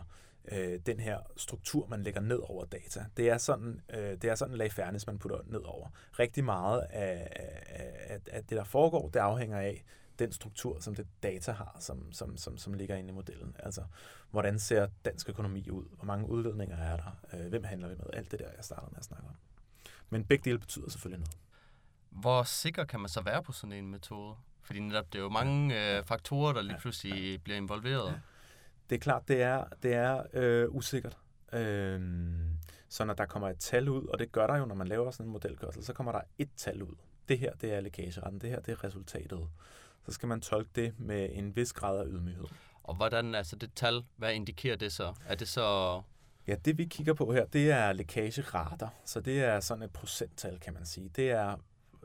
Speaker 2: den her struktur, man lægger ned over data. Det er sådan, øh, det er sådan en lag fairness, man putter ned over. Rigtig meget af, af, af det, der foregår, det afhænger af, den struktur, som det data har, som, som, som, som ligger inde i modellen. Altså, hvordan ser dansk økonomi ud? Hvor mange udledninger er der? Øh, hvem handler vi med? Alt det der, jeg startede med at snakke om. Men begge dele betyder selvfølgelig noget.
Speaker 1: Hvor sikker kan man så være på sådan en metode? Fordi netop det er jo mange øh, faktorer, der lige pludselig ja. bliver involveret. Ja.
Speaker 2: Det er klart, det er, det er øh, usikkert. Øh, så når der kommer et tal ud, og det gør der jo, når man laver sådan en modelkørsel, så kommer der et tal ud. Det her, det er lækageretten. Det her, det er resultatet så skal man tolke det med en vis grad af ydmyghed.
Speaker 1: Og hvordan, altså det tal, hvad indikerer det så? Er det så...
Speaker 2: Ja, det vi kigger på her, det er lækagerater. Så det er sådan et procenttal, kan man sige. Det er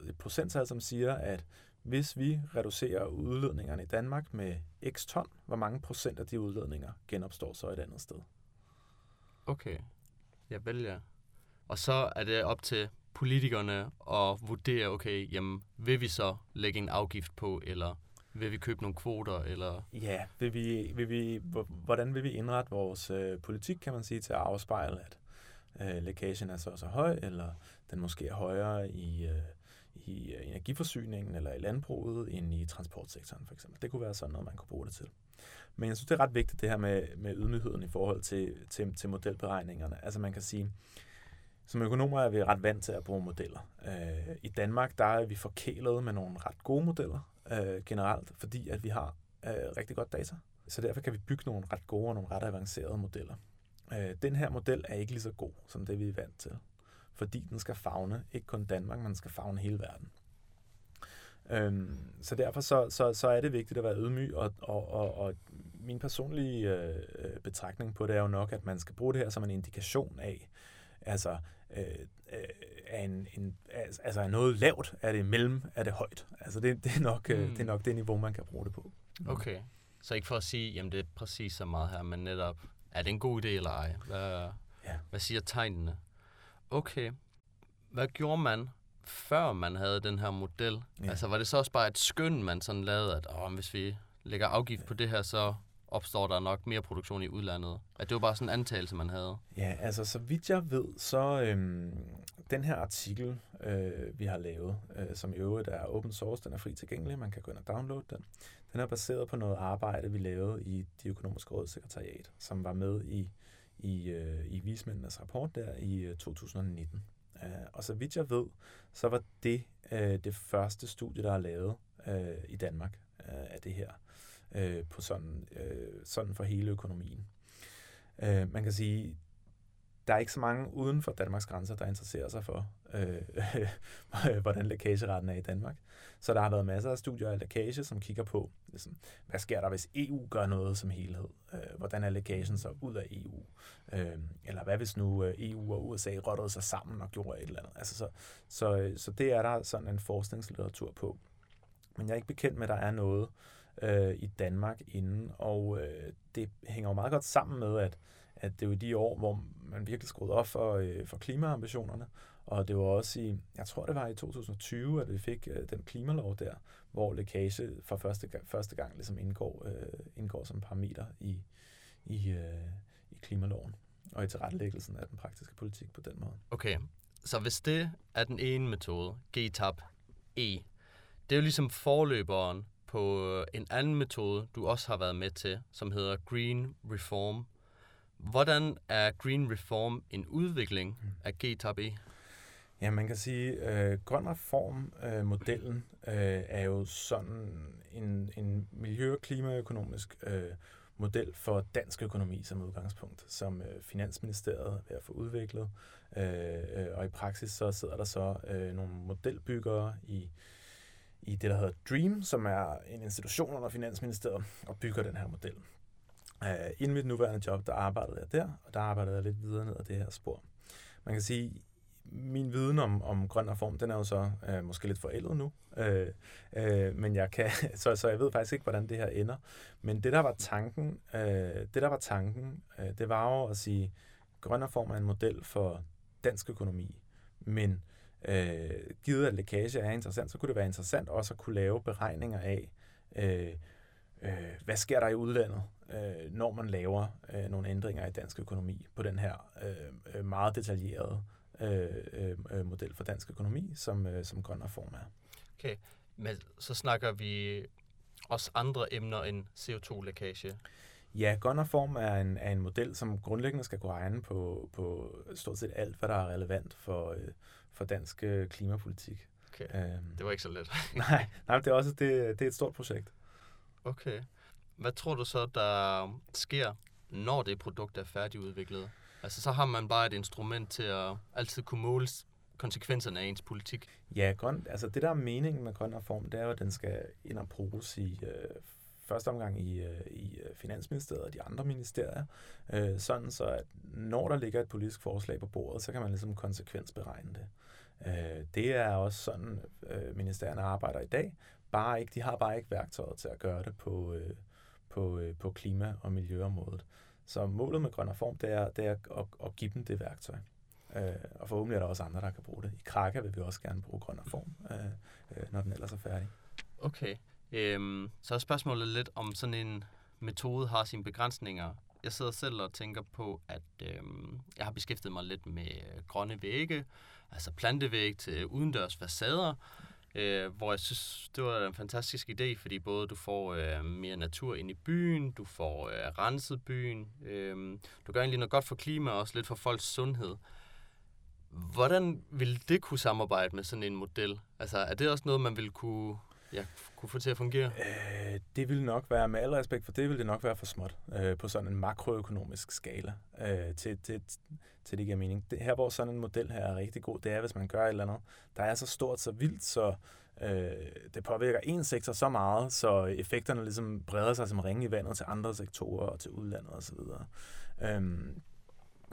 Speaker 2: et procenttal, som siger, at hvis vi reducerer udledningerne i Danmark med x ton, hvor mange procent af de udledninger genopstår så et andet sted?
Speaker 1: Okay. Vel ja. Og så er det op til politikerne at vurdere, okay, jamen, vil vi så lægge en afgift på, eller vil vi købe nogle kvoter, eller...
Speaker 2: Ja, vil vi, vil vi, hvordan vil vi indrette vores øh, politik, kan man sige, til at afspejle, at, øh, lækagen er så så høj, eller den måske er højere i, øh, Øh, i energiforsyningen eller i landbruget end i transportsektoren for eksempel. Det kunne være sådan noget, man kunne bruge det til. Men jeg synes, det er ret vigtigt det her med, med ydmygheden i forhold til, til, til modelberegningerne. Altså man kan sige, som økonomer er vi ret vant til at bruge modeller. Øh, I Danmark der er vi forkælet med nogle ret gode modeller øh, generelt, fordi at vi har øh, rigtig godt data. Så derfor kan vi bygge nogle ret gode og nogle ret avancerede modeller. Øh, den her model er ikke lige så god som det, vi er vant til, fordi den skal fagne ikke kun Danmark, men den skal fagne hele verden. Øhm, så derfor så, så, så er det vigtigt at være ydmyg, og, og, og, og min personlige øh, betragtning på det er jo nok, at man skal bruge det her som en indikation af, altså, øh, øh, er en, en, altså er noget lavt, er det mellem, er det højt. Altså det, det, er nok, mm. det er nok det niveau, man kan bruge det på.
Speaker 1: Okay, så ikke for at sige, jamen det er præcis så meget her, men netop, er det en god idé eller ej? Hvad, ja. hvad siger tegnene? Okay, hvad gjorde man, før man havde den her model? Ja. Altså var det så også bare et skøn, man sådan lavede, at åh, hvis vi lægger afgift ja. på det her, så opstår der nok mere produktion i udlandet? At det var bare sådan en antagelse, man havde?
Speaker 2: Ja, altså så vidt jeg ved, så øhm, den her artikel, øh, vi har lavet, øh, som i øvrigt er open source, den er fri tilgængelig, man kan gå ind og downloade den. Den er baseret på noget arbejde, vi lavede i de økonomiske råds sekretariat, som var med i, i, øh, i vismændenes rapport der i øh, 2019. Uh, øh, og så vidt jeg ved, så var det øh, det første studie, der er lavet øh, i Danmark øh, af det her øh, på sådan, øh, sådan for hele økonomien. Øh, man kan sige, der er ikke så mange uden for Danmarks grænser, der interesserer sig for, øh, *laughs* hvordan lækageretten er i Danmark. Så der har været masser af studier af lækage, som kigger på, ligesom, hvad sker der, hvis EU gør noget som helhed? Øh, hvordan er lækagen så ud af EU? Øh, eller hvad hvis nu øh, EU og USA rottede sig sammen og gjorde et eller andet? Altså, så, så, øh, så det er der sådan en forskningslitteratur på. Men jeg er ikke bekendt med, at der er noget, øh, i Danmark inden, og øh, det hænger jo meget godt sammen med, at, at det er jo de år, hvor man virkelig skruede op for, øh, for klimaambitionerne, og det var også i, jeg tror det var i 2020, at vi fik øh, den klimalov der, hvor lækage for første gang, første gang ligesom indgår, øh, indgår som parameter i, i, øh, i klimaloven og i tilrettelæggelsen af den praktiske politik på den måde.
Speaker 1: Okay, så hvis det er den ene metode, GTAP E, det er jo ligesom forløberen på øh, en anden metode, du også har været med til, som hedder Green Reform. Hvordan er Green Reform en udvikling af GTAP E?
Speaker 2: Ja, man kan sige, at øh, Grøn Reform-modellen øh, øh, er jo sådan en, en miljø- og klimaøkonomisk øh, model for dansk økonomi som udgangspunkt, som øh, Finansministeriet er ved at få udviklet. Øh, øh, og i praksis så sidder der så øh, nogle modelbyggere i i det, der hedder DREAM, som er en institution under Finansministeriet, og bygger den her model. Øh, inden mit nuværende job, der arbejdede jeg der, og der arbejdede jeg lidt videre ned ad det her spor. Man kan sige, min viden om, om grøn reform, den er jo så øh, måske lidt forældet nu, øh, øh, men jeg kan, *laughs* så, så jeg ved faktisk ikke, hvordan det her ender. Men det, der var tanken, øh, det, der var tanken, øh, det var jo at sige, grøn reform er en model for dansk økonomi, men Øh, givet at lækage er interessant, så kunne det være interessant også at kunne lave beregninger af, øh, øh, hvad sker der i udlandet, øh, når man laver øh, nogle ændringer i dansk økonomi på den her øh, øh meget detaljerede øh, øh, model for dansk økonomi, som, øh, som grøn reform er.
Speaker 1: Okay, men så snakker vi også andre emner end CO2-lækage.
Speaker 2: Ja, grøn reform er en, er en model, som grundlæggende skal kunne regne på, på stort set alt, hvad der er relevant for, øh, for dansk øh, klimapolitik.
Speaker 1: Okay. Øhm, det var ikke så let. *laughs*
Speaker 2: nej, nej, det er også det, det er et stort projekt.
Speaker 1: Okay. Hvad tror du så, der sker, når det produkt er færdigudviklet? Altså, så har man bare et instrument til at altid kunne måle konsekvenserne af ens politik.
Speaker 2: Ja, grøn, altså det der er meningen med grøn reform, det er jo, at den skal ind og bruges i øh, første omgang i, øh, i øh, Finansministeriet og de andre ministerier, øh, sådan så at når der ligger et politisk forslag på bordet, så kan man ligesom konsekvensberegne det. Øh, det er også sådan, øh, ministerierne arbejder i dag. Bare ikke, de har bare ikke værktøjet til at gøre det på, øh, på, øh, på klima- og miljøområdet. Så målet med Grøn Reform, det er, det er at, at give dem det værktøj. Øh, og forhåbentlig er der også andre, der kan bruge det. I Krakke vil vi også gerne bruge Grøn Reform, øh, øh, når den ellers er færdig.
Speaker 1: Okay. Øhm, så er spørgsmålet lidt, om sådan en metode har sine begrænsninger. jeg sidder selv og tænker på, at øh, jeg har beskæftiget mig lidt med øh, grønne vægge, altså plantevæg til udendørs facader, øh, hvor jeg synes, det var en fantastisk idé, fordi både du får øh, mere natur ind i byen, du får øh, renset byen, øh, du gør egentlig noget godt for klima og også lidt for folks sundhed. Hvordan vil det kunne samarbejde med sådan en model? Altså, er det også noget, man vil kunne, ja, kunne få til at fungere?
Speaker 2: Øh, det vil nok være, med al respekt for det, vil det nok være for småt øh, på sådan en makroøkonomisk skala, øh, til, til, til det giver mening. Det, her, hvor sådan en model her er rigtig god, det er, hvis man gør et eller andet, der er så stort, så vildt, så øh, det påvirker en sektor så meget, så effekterne ligesom breder sig som ringe i vandet til andre sektorer og til udlandet osv. Øhm,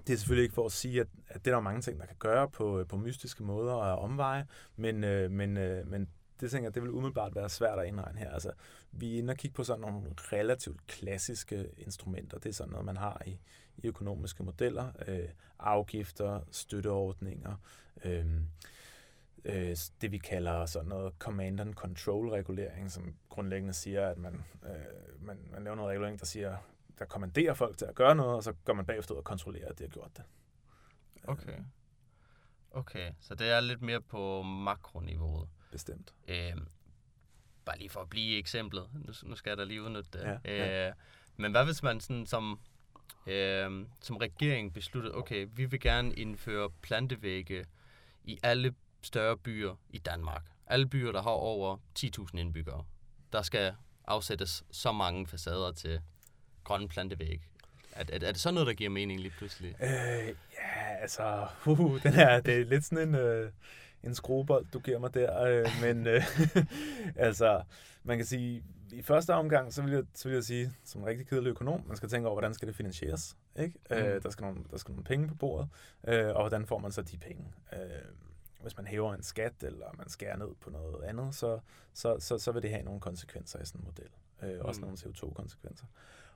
Speaker 2: det er selvfølgelig ikke for at sige, at, at det er der mange ting, der kan gøre på, øh, på mystiske måder og omveje, men, øh, men, øh, men det tænker jeg, det vil umiddelbart være svært at indregne her. Altså, vi er inde og kigge på sådan nogle relativt klassiske instrumenter. Det er sådan noget, man har i, i økonomiske modeller. Øh, afgifter, støtteordninger, øh, øh, det vi kalder sådan noget command and control regulering, som grundlæggende siger, at man, øh, man, man laver noget regulering, der siger, der kommanderer folk til at gøre noget, og så går man bagefter og kontrollerer, at de har gjort det.
Speaker 1: Okay. Okay, så det er lidt mere på makroniveauet.
Speaker 2: Bestemt.
Speaker 1: Øh, bare lige for at blive i eksemplet. Nu, nu skal jeg da lige udnytte det.
Speaker 2: Ja, ja.
Speaker 1: Øh, men hvad hvis man sådan som, øh, som regering besluttede, okay, vi vil gerne indføre plantevægge i alle større byer i Danmark. Alle byer, der har over 10.000 indbyggere. Der skal afsættes så mange facader til grønne plantevæg. Er, er, er det sådan noget, der giver mening lige pludselig?
Speaker 2: Øh, ja, altså, *laughs* uh, den her, det er lidt sådan en, øh, en skruebold, du giver mig der, øh, *laughs* men øh, *laughs* altså, man kan sige, i første omgang, så vil jeg, så vil jeg sige, som en rigtig kedelig økonom, man skal tænke over, hvordan skal det finansieres, ikke? Mm. Øh, der, skal nogle, der skal nogle penge på bordet, øh, og hvordan får man så de penge? Øh, hvis man hæver en skat, eller man skærer ned på noget andet, så, så, så, så vil det have nogle konsekvenser i sådan en model. Øh, mm. Også nogle CO2-konsekvenser.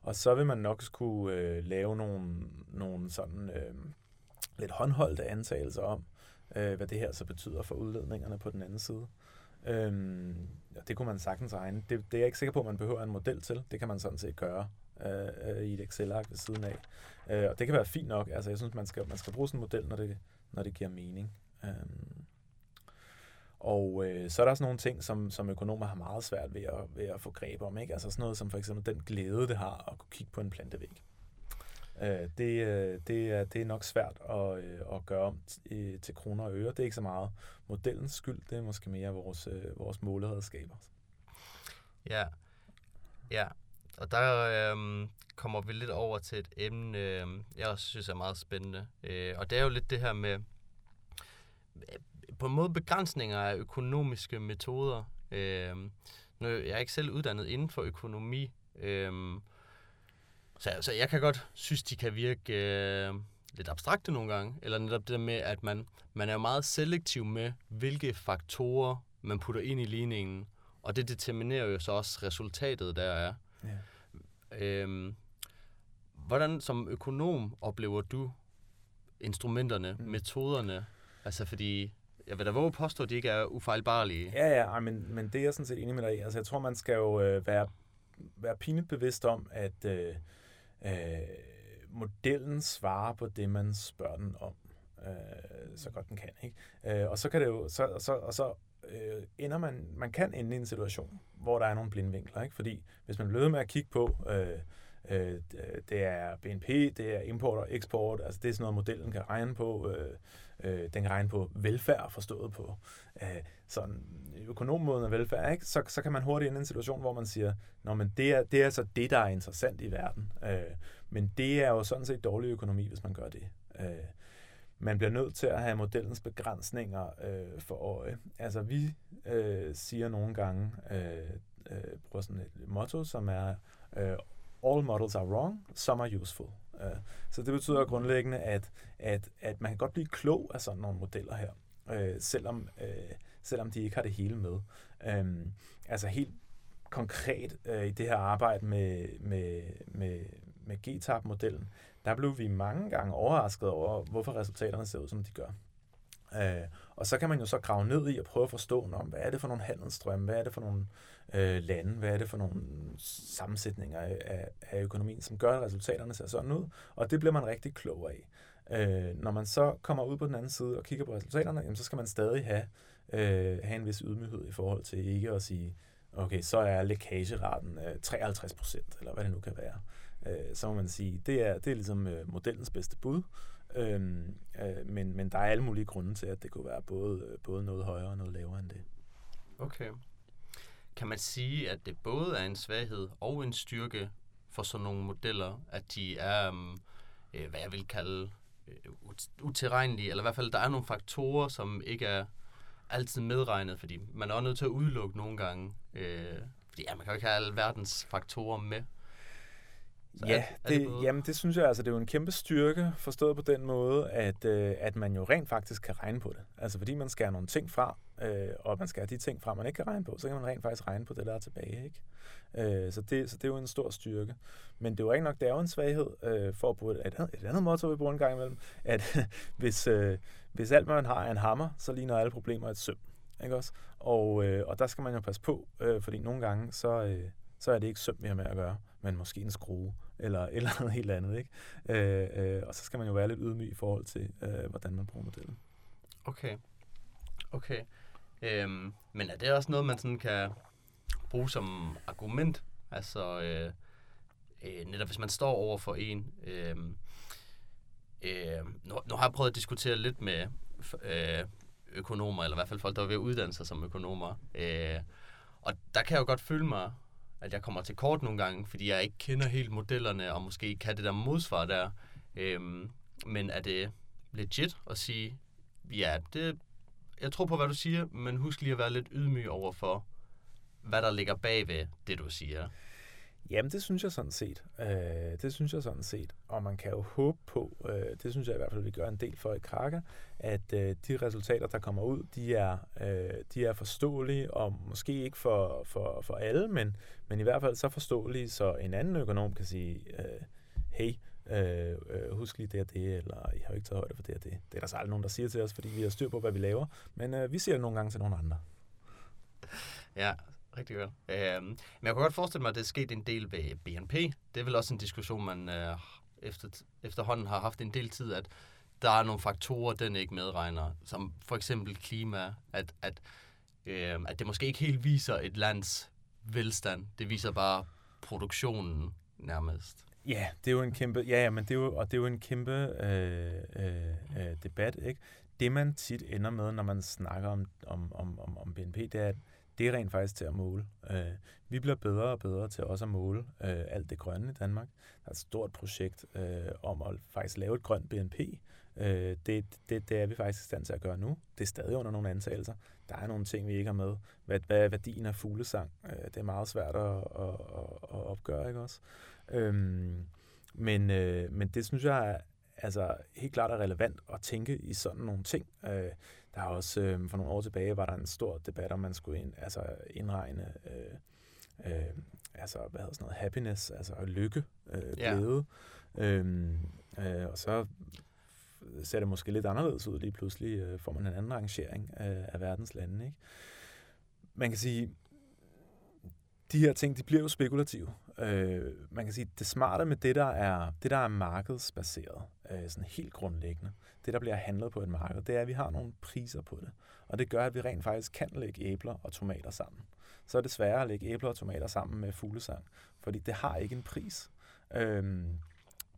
Speaker 2: Og så vil man nok skulle øh, lave nogle, nogle sådan øh, lidt håndholdte antagelser om, øh, hvad det her så betyder for udledningerne på den anden side. Øhm, ja, det kunne man sagtens regne. Det, det er jeg ikke sikker på, at man behøver en model til. Det kan man sådan set gøre øh, øh i et Excel-ark ved siden af. Øh, og det kan være fint nok. Altså, jeg synes, man skal, man skal bruge sådan en model, når det, når det giver mening. Øhm, og øh, så er der også nogle ting, som, som økonomer har meget svært ved at, ved at få greb om. Ikke? Altså sådan noget som for eksempel den glæde, det har at kunne kigge på en plantevæg. Øh, det, øh, det, er, det er nok svært at, øh, at gøre om til, kroner og øre. Det er ikke så meget modellens skyld, det er måske mere vores, øh, vores måleredskaber.
Speaker 1: Ja, ja. og der øh, kommer vi lidt over til et emne, øh, jeg også synes er meget spændende. Øh, og det er jo lidt det her med på en måde begrænsninger af økonomiske metoder. Øh, nu, jeg er ikke selv uddannet inden for økonomi, øh, så, så jeg kan godt synes, de kan virke øh, lidt abstrakte nogle gange, eller netop det der med, at man, man er meget selektiv med, hvilke faktorer man putter ind i ligningen, og det determinerer jo så også resultatet, der er. Ja. Øhm, hvordan som økonom oplever du instrumenterne, mm. metoderne? Altså fordi jeg vil da våge at påstå, at de ikke er ufejlbarlige.
Speaker 2: Ja, ja, men, men det er jeg sådan set enig med dig i. Altså, jeg tror, man skal jo øh, være, være pinligt bevidst om, at øh, øh, modellen svarer på det, man spørger den om, øh, så godt den kan. Ikke? Øh, og så kan det jo, så, og så, og så øh, ender man, man kan ende i en situation, hvor der er nogle blindvinkler. Ikke? Fordi hvis man bliver med at kigge på, øh, øh, det er BNP, det er import og eksport, altså det er sådan noget, modellen kan regne på. Øh, øh, den kan regne på velfærd, forstået på øh, sådan økonommåden af velfærd, ikke? Så, så kan man hurtigt ind i en situation, hvor man siger, Nå, men det er, det er så det, der er interessant i verden. Øh, men det er jo sådan set dårlig økonomi, hvis man gør det. Øh, man bliver nødt til at have modellens begrænsninger øh, for øje. Altså vi øh, siger nogle gange, øh, øh, bruger sådan et motto, som er øh, all models are wrong, some are useful. Uh, så det betyder grundlæggende, at, at, at man kan godt blive klog af sådan nogle modeller her, uh, selvom, uh, selvom de ikke har det hele med. Um, altså helt konkret i det her arbejde med, med, med, med GTAP-modellen, der blev vi mange gange overrasket over, hvorfor resultaterne ser ud, som de gør. Øh, og så kan man jo så grave ned i og prøve at forstå, om, hvad er det for nogle handelsstrømme, hvad er det for nogle øh, Øh, lande, hvad er det for nogle sammensætninger af, af økonomien, som gør, at resultaterne ser sådan ud, og det bliver man rigtig klog af. Øh, når man så kommer ud på den anden side og kigger på resultaterne, jamen, så skal man stadig have, øh, have en vis ydmyghed i forhold til ikke at sige, okay, så er lækageraten øh, 53 procent, eller hvad det nu kan være. Øh, så må man sige, det er, det er ligesom øh, modellens bedste bud, Øhm, øh, men, men der er alle mulige grunde til, at det kunne være både, øh, både noget højere og noget lavere end det.
Speaker 1: Okay. Kan man sige, at det både er en svaghed og en styrke for sådan nogle modeller, at de er, mm, øh, hvad jeg vil kalde, øh, utilregnelige, eller i hvert fald, der er nogle faktorer, som ikke er altid medregnet, fordi man er også nødt til at udelukke nogle gange, øh, fordi ja, man kan jo ikke have alle verdens faktorer med.
Speaker 2: Så ja, er, det, er det jamen det synes jeg, altså det er jo en kæmpe styrke, forstået på den måde, at, øh, at man jo rent faktisk kan regne på det. Altså fordi man skærer nogle ting fra, øh, og man skærer de ting fra, man ikke kan regne på, så kan man rent faktisk regne på det, der er tilbage. Ikke? Øh, så, det, så det er jo en stor styrke. Men det er jo ikke nok, det er jo en svaghed, øh, for at bruge et, et, et andet motto, vi bruger en gang imellem, at *laughs* hvis, øh, hvis alt, man har, er en hammer, så ligner alle problemer et søm. Ikke også? Og, øh, og der skal man jo passe på, øh, fordi nogle gange, så, øh, så er det ikke søm, vi har med at gøre, men måske en skrue eller eller andet helt andet. Ikke? Øh, øh, og så skal man jo være lidt ydmyg i forhold til, øh, hvordan man bruger modellen.
Speaker 1: Okay. Okay. Øhm, men er det også noget, man sådan kan bruge som argument? Altså, øh, øh, netop hvis man står over for en... Øh, øh, nu, nu har jeg prøvet at diskutere lidt med øh, økonomer, eller i hvert fald folk, der er ved at uddanne sig som økonomer. Øh, og der kan jeg jo godt føle mig at jeg kommer til kort nogle gange, fordi jeg ikke kender helt modellerne, og måske ikke kan det der modsvar der. Øhm, men er det legit at sige, ja, det, jeg tror på, hvad du siger, men husk lige at være lidt ydmyg over for, hvad der ligger bag ved det, du siger.
Speaker 2: Jamen, det synes jeg sådan set. Øh, det synes jeg sådan set. Og man kan jo håbe på, øh, det synes jeg i hvert fald, vi gør en del for i Kraka, at øh, de resultater, der kommer ud, de er, øh, de er forståelige, og måske ikke for, for, for alle, men, men i hvert fald så forståelige, så en anden økonom kan sige, øh, hey, øh, øh, husk lige det og det, eller I har jo ikke taget højde for det og det. Det er der så aldrig nogen, der siger til os, fordi vi har styr på, hvad vi laver, men øh, vi siger det nogle gange til nogle andre.
Speaker 1: Ja, rigtig godt. Øhm, men jeg kunne godt forestille mig, at det er sket en del ved BNP. Det er vel også en diskussion, man øh, efter, efterhånden har haft en del tid, at der er nogle faktorer, den ikke medregner, som for eksempel klima, at, at, øh, at det måske ikke helt viser et lands velstand. Det viser bare produktionen nærmest.
Speaker 2: Ja, det er jo en kæmpe, ja, ja men det er jo, og det er jo en kæmpe øh, øh, øh debat, ikke? Det man tit ender med, når man snakker om, om, om, om BNP, det er, at det er rent faktisk til at måle. Øh, vi bliver bedre og bedre til også at måle øh, alt det grønne i Danmark. Der er et stort projekt øh, om at faktisk lave et grønt BNP. Øh, det, det, det er vi faktisk i stand til at gøre nu. Det er stadig under nogle antagelser. Der er nogle ting, vi ikke har med. Hvad, hvad er værdien af fuglesang? Øh, det er meget svært at, at, at, at opgøre, ikke også? Øhm, men, øh, men det synes jeg er, altså helt klart er relevant at tænke i sådan nogle ting. Øh, der er også, øh, for nogle år tilbage, var der en stor debat, om man skulle ind, altså indregne, øh, øh, altså, hvad hedder sådan noget, happiness, altså lykke, øh, glæde. Ja. Øhm, øh, og så ser det måske lidt anderledes ud lige pludselig, øh, får man en anden rangering af, af verdens lande. Ikke? Man kan sige, de her ting, de bliver jo spekulative. Øh, man kan sige, det smarte med det, der er, det, der er markedsbaseret, øh, sådan helt grundlæggende, det, der bliver handlet på et marked, det er, at vi har nogle priser på det. Og det gør, at vi rent faktisk kan lægge æbler og tomater sammen. Så er det sværere at lægge æbler og tomater sammen med fuglesang, fordi det har ikke en pris. Øhm,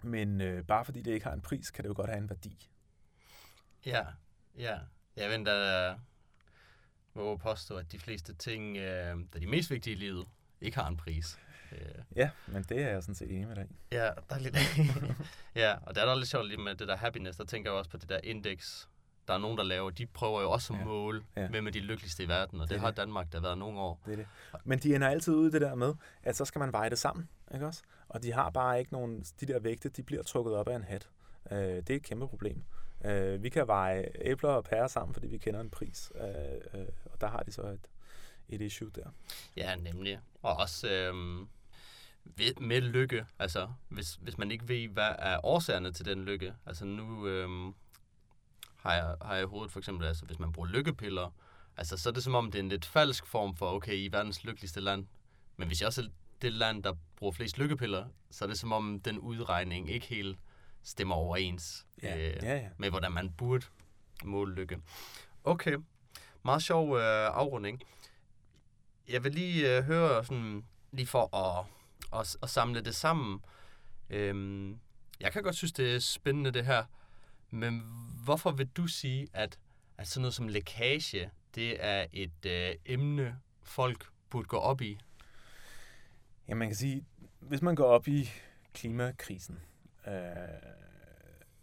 Speaker 2: men øh, bare fordi det ikke har en pris, kan det jo godt have en værdi.
Speaker 1: Ja, ja. Jeg der øh, må påstå, at de fleste ting, øh, der er de mest vigtige i livet, ikke har en pris.
Speaker 2: Øh. Ja, men det er jeg sådan set enig med dig
Speaker 1: Ja, der er lidt... *laughs* ja, og der er der lidt sjovt lige med det der happiness, der tænker jeg også på det der index, der er nogen, der laver, de prøver jo også at ja. måle, ja. hvem er de lykkeligste i verden, og det, det har det. Danmark der været nogle år.
Speaker 2: Det er det. Men de ender altid ud i det der med, at så skal man veje det sammen, ikke også? Og de har bare ikke nogen, de der vægte, de bliver trukket op af en hat. Øh, det er et kæmpe problem. Øh, vi kan veje æbler og pærer sammen, fordi vi kender en pris, øh, øh, og der har de så et, et issue der.
Speaker 1: Ja, nemlig. Og også øh, med lykke, altså hvis, hvis man ikke ved, hvad er årsagerne til den lykke. Altså nu øh, har jeg, har jeg i hovedet for eksempel, altså hvis man bruger lykkepiller, altså så er det som om, det er en lidt falsk form for, okay, I er verdens lykkeligste land, men hvis jeg også er det land, der bruger flest lykkepiller, så er det som om, den udregning ikke helt stemmer overens
Speaker 2: Ja,
Speaker 1: øh,
Speaker 2: ja, ja.
Speaker 1: med, hvordan man burde måle lykke. Okay, meget sjov øh, afrunding. Jeg vil lige øh, høre, sådan, lige for at, og, og samle det sammen. Øhm, jeg kan godt synes, det er spændende det her, men hvorfor vil du sige, at, at sådan noget som lækage, det er et øh, emne, folk burde gå op i?
Speaker 2: Ja, man kan sige, hvis man går op i klimakrisen, øh,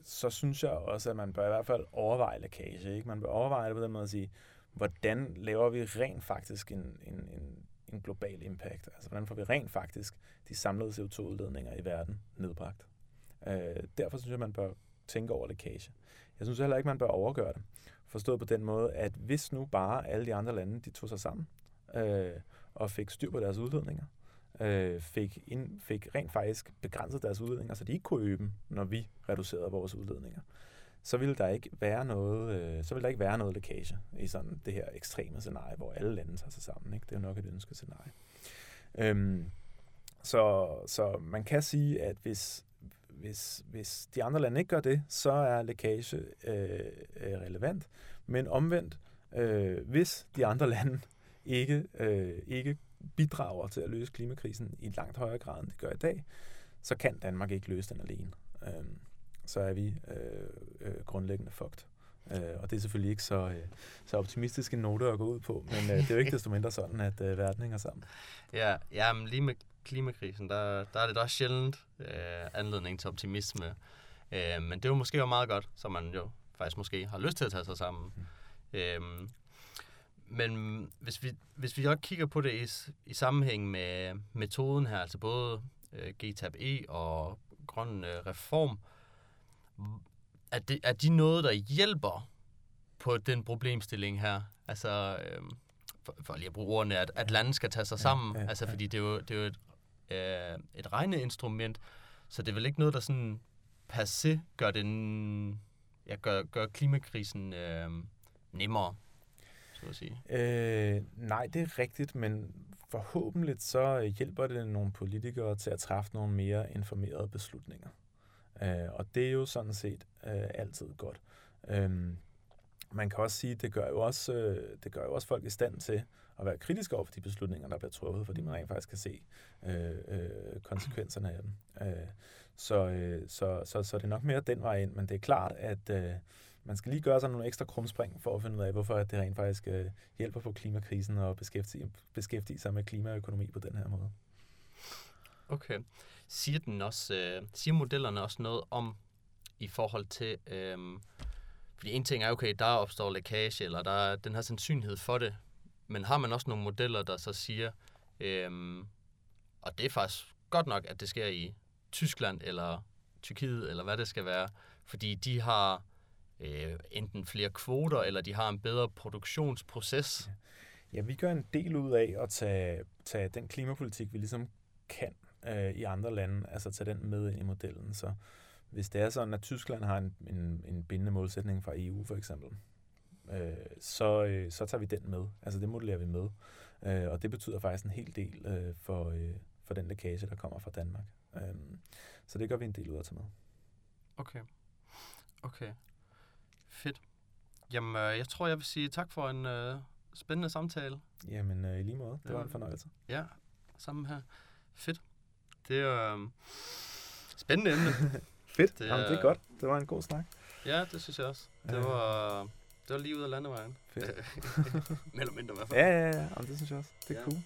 Speaker 2: så synes jeg også, at man bør i hvert fald overveje lækage. Ikke? Man bør overveje det på den måde at sige, hvordan laver vi rent faktisk en, en, en, en global impact? Altså, hvordan får vi rent faktisk de samlede CO2-udledninger i verden nedbragt? Øh, derfor synes jeg, man bør tænke over lækage. Jeg synes heller ikke, man bør overgøre det. Forstået på den måde, at hvis nu bare alle de andre lande, de tog sig sammen øh, og fik styr på deres udledninger, øh, fik, ind, fik rent faktisk begrænset deres udledninger, så de ikke kunne øge dem, når vi reducerede vores udledninger, så ville der ikke være noget, øh, så ville der ikke være noget lækage i sådan det her ekstreme scenarie, hvor alle lande tager sig sammen. Ikke? Det er jo nok et ønsket scenarie. Øhm, så, så man kan sige, at hvis, hvis, hvis de andre lande ikke gør det, så er lækage øh, øh, relevant. Men omvendt, øh, hvis de andre lande ikke, øh, ikke bidrager til at løse klimakrisen i langt højere grad, end det gør i dag, så kan Danmark ikke løse den alene. Øh, så er vi øh, øh, grundlæggende fucked. Øh, og det er selvfølgelig ikke så, øh, så optimistiske noter at gå ud på, men øh, det er jo ikke desto mindre sådan, at øh, verden hænger sammen. *laughs*
Speaker 1: Ja, ja men lige med klimakrisen, der, der er det da også sjældent øh, anledning til optimisme. Øh, men det er jo måske jo meget godt, så man jo faktisk måske har lyst til at tage sig sammen. Mm. Øh, men hvis vi, hvis vi også kigger på det i, i sammenhæng med metoden her, altså både øh, GTAB-E og grøn øh, reform, er, det, er de noget, der hjælper på den problemstilling her? Altså, øh, for, for lige at bruge ordene, at, at lande skal tage sig sammen. Ja, ja, altså, fordi det er jo, det er jo et, øh, et regneinstrument, så det er vel ikke noget, der sådan per se gør, den, ja, gør, gør klimakrisen øh, nemmere, så at sige.
Speaker 2: Øh, nej, det er rigtigt, men forhåbentlig så hjælper det nogle politikere til at træffe nogle mere informerede beslutninger. Øh, og det er jo sådan set øh, altid godt. Øh, man kan også sige, at det gør jo også, øh, det gør jo også folk i stand til at være kritiske over for de beslutninger, der bliver truffet, fordi man rent faktisk kan se øh, øh, konsekvenserne af dem. Øh, så, øh, så, så, så det er nok mere den vej ind, men det er klart, at øh, man skal lige gøre sig nogle ekstra krumspring for at finde ud af, hvorfor det rent faktisk øh, hjælper på klimakrisen og beskæftige, beskæftige sig med klimaøkonomi på den her måde.
Speaker 1: Okay. Siger, den også, øh, siger modellerne også noget om, i forhold til, øh, fordi en ting er, okay, der opstår lækage, eller der er den her sandsynlighed for det, men har man også nogle modeller, der så siger, øh, og det er faktisk godt nok, at det sker i Tyskland, eller Tyrkiet, eller hvad det skal være, fordi de har øh, enten flere kvoter, eller de har en bedre produktionsproces.
Speaker 2: Ja, vi gør en del ud af at tage, tage den klimapolitik, vi ligesom kan øh, i andre lande, altså tage den med ind i modellen. Så hvis det er sådan, at Tyskland har en, en, en bindende målsætning fra EU for eksempel, øh, så, øh, så tager vi den med. Altså det modellerer vi med. Øh, og det betyder faktisk en hel del øh, for, øh, for den lækage, der kommer fra Danmark. Øh, så det gør vi en del ud af tage med.
Speaker 1: Okay. Okay. Fedt. Jamen, øh, jeg tror, jeg vil sige tak for en øh, spændende samtale.
Speaker 2: Jamen, øh, i lige måde. Det var en fornøjelse.
Speaker 1: Ja, sammen her. Fedt. Det er øh, spændende emne. *laughs*
Speaker 2: Fedt. Det, Jamen, det er godt. Det var en god snak.
Speaker 1: Ja, det synes jeg også. Det var, det var lige ud af landevejen.
Speaker 2: Fedt. *laughs*
Speaker 1: Mere eller mindre i hvert fald.
Speaker 2: Ja, ja, ja. Jamen, det synes jeg også. Det er ja. cool.